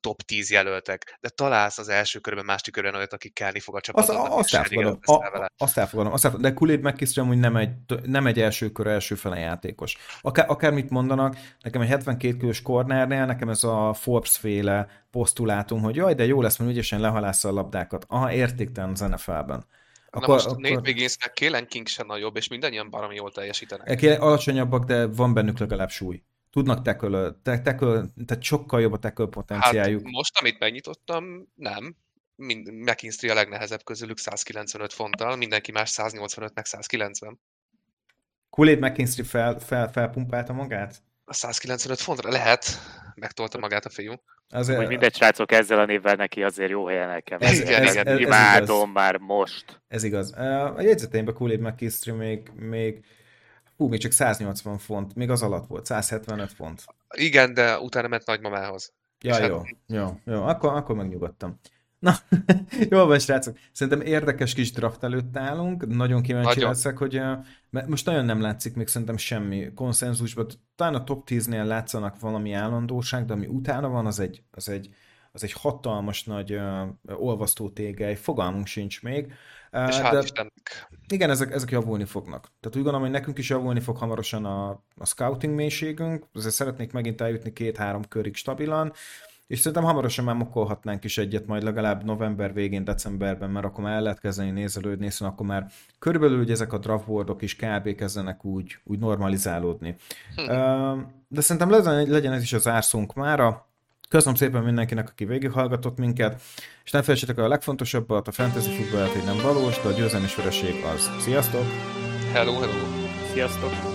top 10 jelöltek, de találsz az első körben, másik körben olyat, aki kelni fog a csapatban. Azt, azt elfogadom. A, azt elfogadom. Azt elfogadom. De Kulét McKinstry amúgy nem egy, nem egy első kör, első fele játékos. Akár, akármit mondanak, nekem egy 72 kilós kornernél, nekem ez a Forbes féle posztulátum, hogy jaj, de jó lesz, mert ügyesen lehalásza a labdákat. Aha, értéktelen az NFL-ben. Akkor, Na most akkor... Nate Wigginsnek Kélen King sem nagyobb, és mindannyian baromi jól teljesítenek. Ké, alacsonyabbak, de van bennük legalább súly. Tudnak teköl, te, teköl, tehát sokkal jobb a teköl potenciáljuk. Hát most, amit megnyitottam, nem. Mind, McKinstry a legnehezebb közülük 195 fonttal, mindenki más 185 meg 190. Kool-Aid McKinstry fel, fel, felpumpálta magát? A 195 fontra lehet, megtolta magát a fiú. Azért... Hogy mindegy srácok ezzel a névvel neki azért jó helyen el kell ez, igen, ez, ez, ez, Imádom ez már most. Ez igaz. A jegyzeteimben Kool-Aid McKinstry még, még Hú, még csak 180 font, még az alatt volt, 175 font. Igen, de utána ment nagymamához. Ja, jó, hát... jó, jó, akkor, akkor megnyugodtam. Na, jó van, srácok. Szerintem érdekes kis draft előtt állunk. Nagyon kíváncsi nagyon. leszek, hogy mert most nagyon nem látszik még szerintem semmi konszenzusban. Talán a top 10-nél látszanak valami állandóság, de ami utána van, az egy, az egy, az egy hatalmas nagy uh, olvasztó tégely, fogalmunk sincs még. Uh, És de, Istennek. Igen, ezek, ezek javulni fognak. Tehát úgy gondolom, hogy nekünk is javulni fog hamarosan a, a scouting mélységünk, azért szeretnék megint eljutni két-három körig stabilan, és szerintem hamarosan már mokolhatnánk is egyet, majd legalább november végén, decemberben, mert akkor már el lehet kezdeni nézelődni, hiszen akkor már körülbelül hogy ezek a draftboardok is kb. kezdenek úgy, úgy normalizálódni. Hm. De szerintem legyen, legyen ez is az árszónk mára. Köszönöm szépen mindenkinek, aki végighallgatott minket, és ne felejtsétek el a legfontosabbat, a fantasy futballt, hogy nem valós, de a győzelmi vereség az. Sziasztok! Hello, hello! Sziasztok!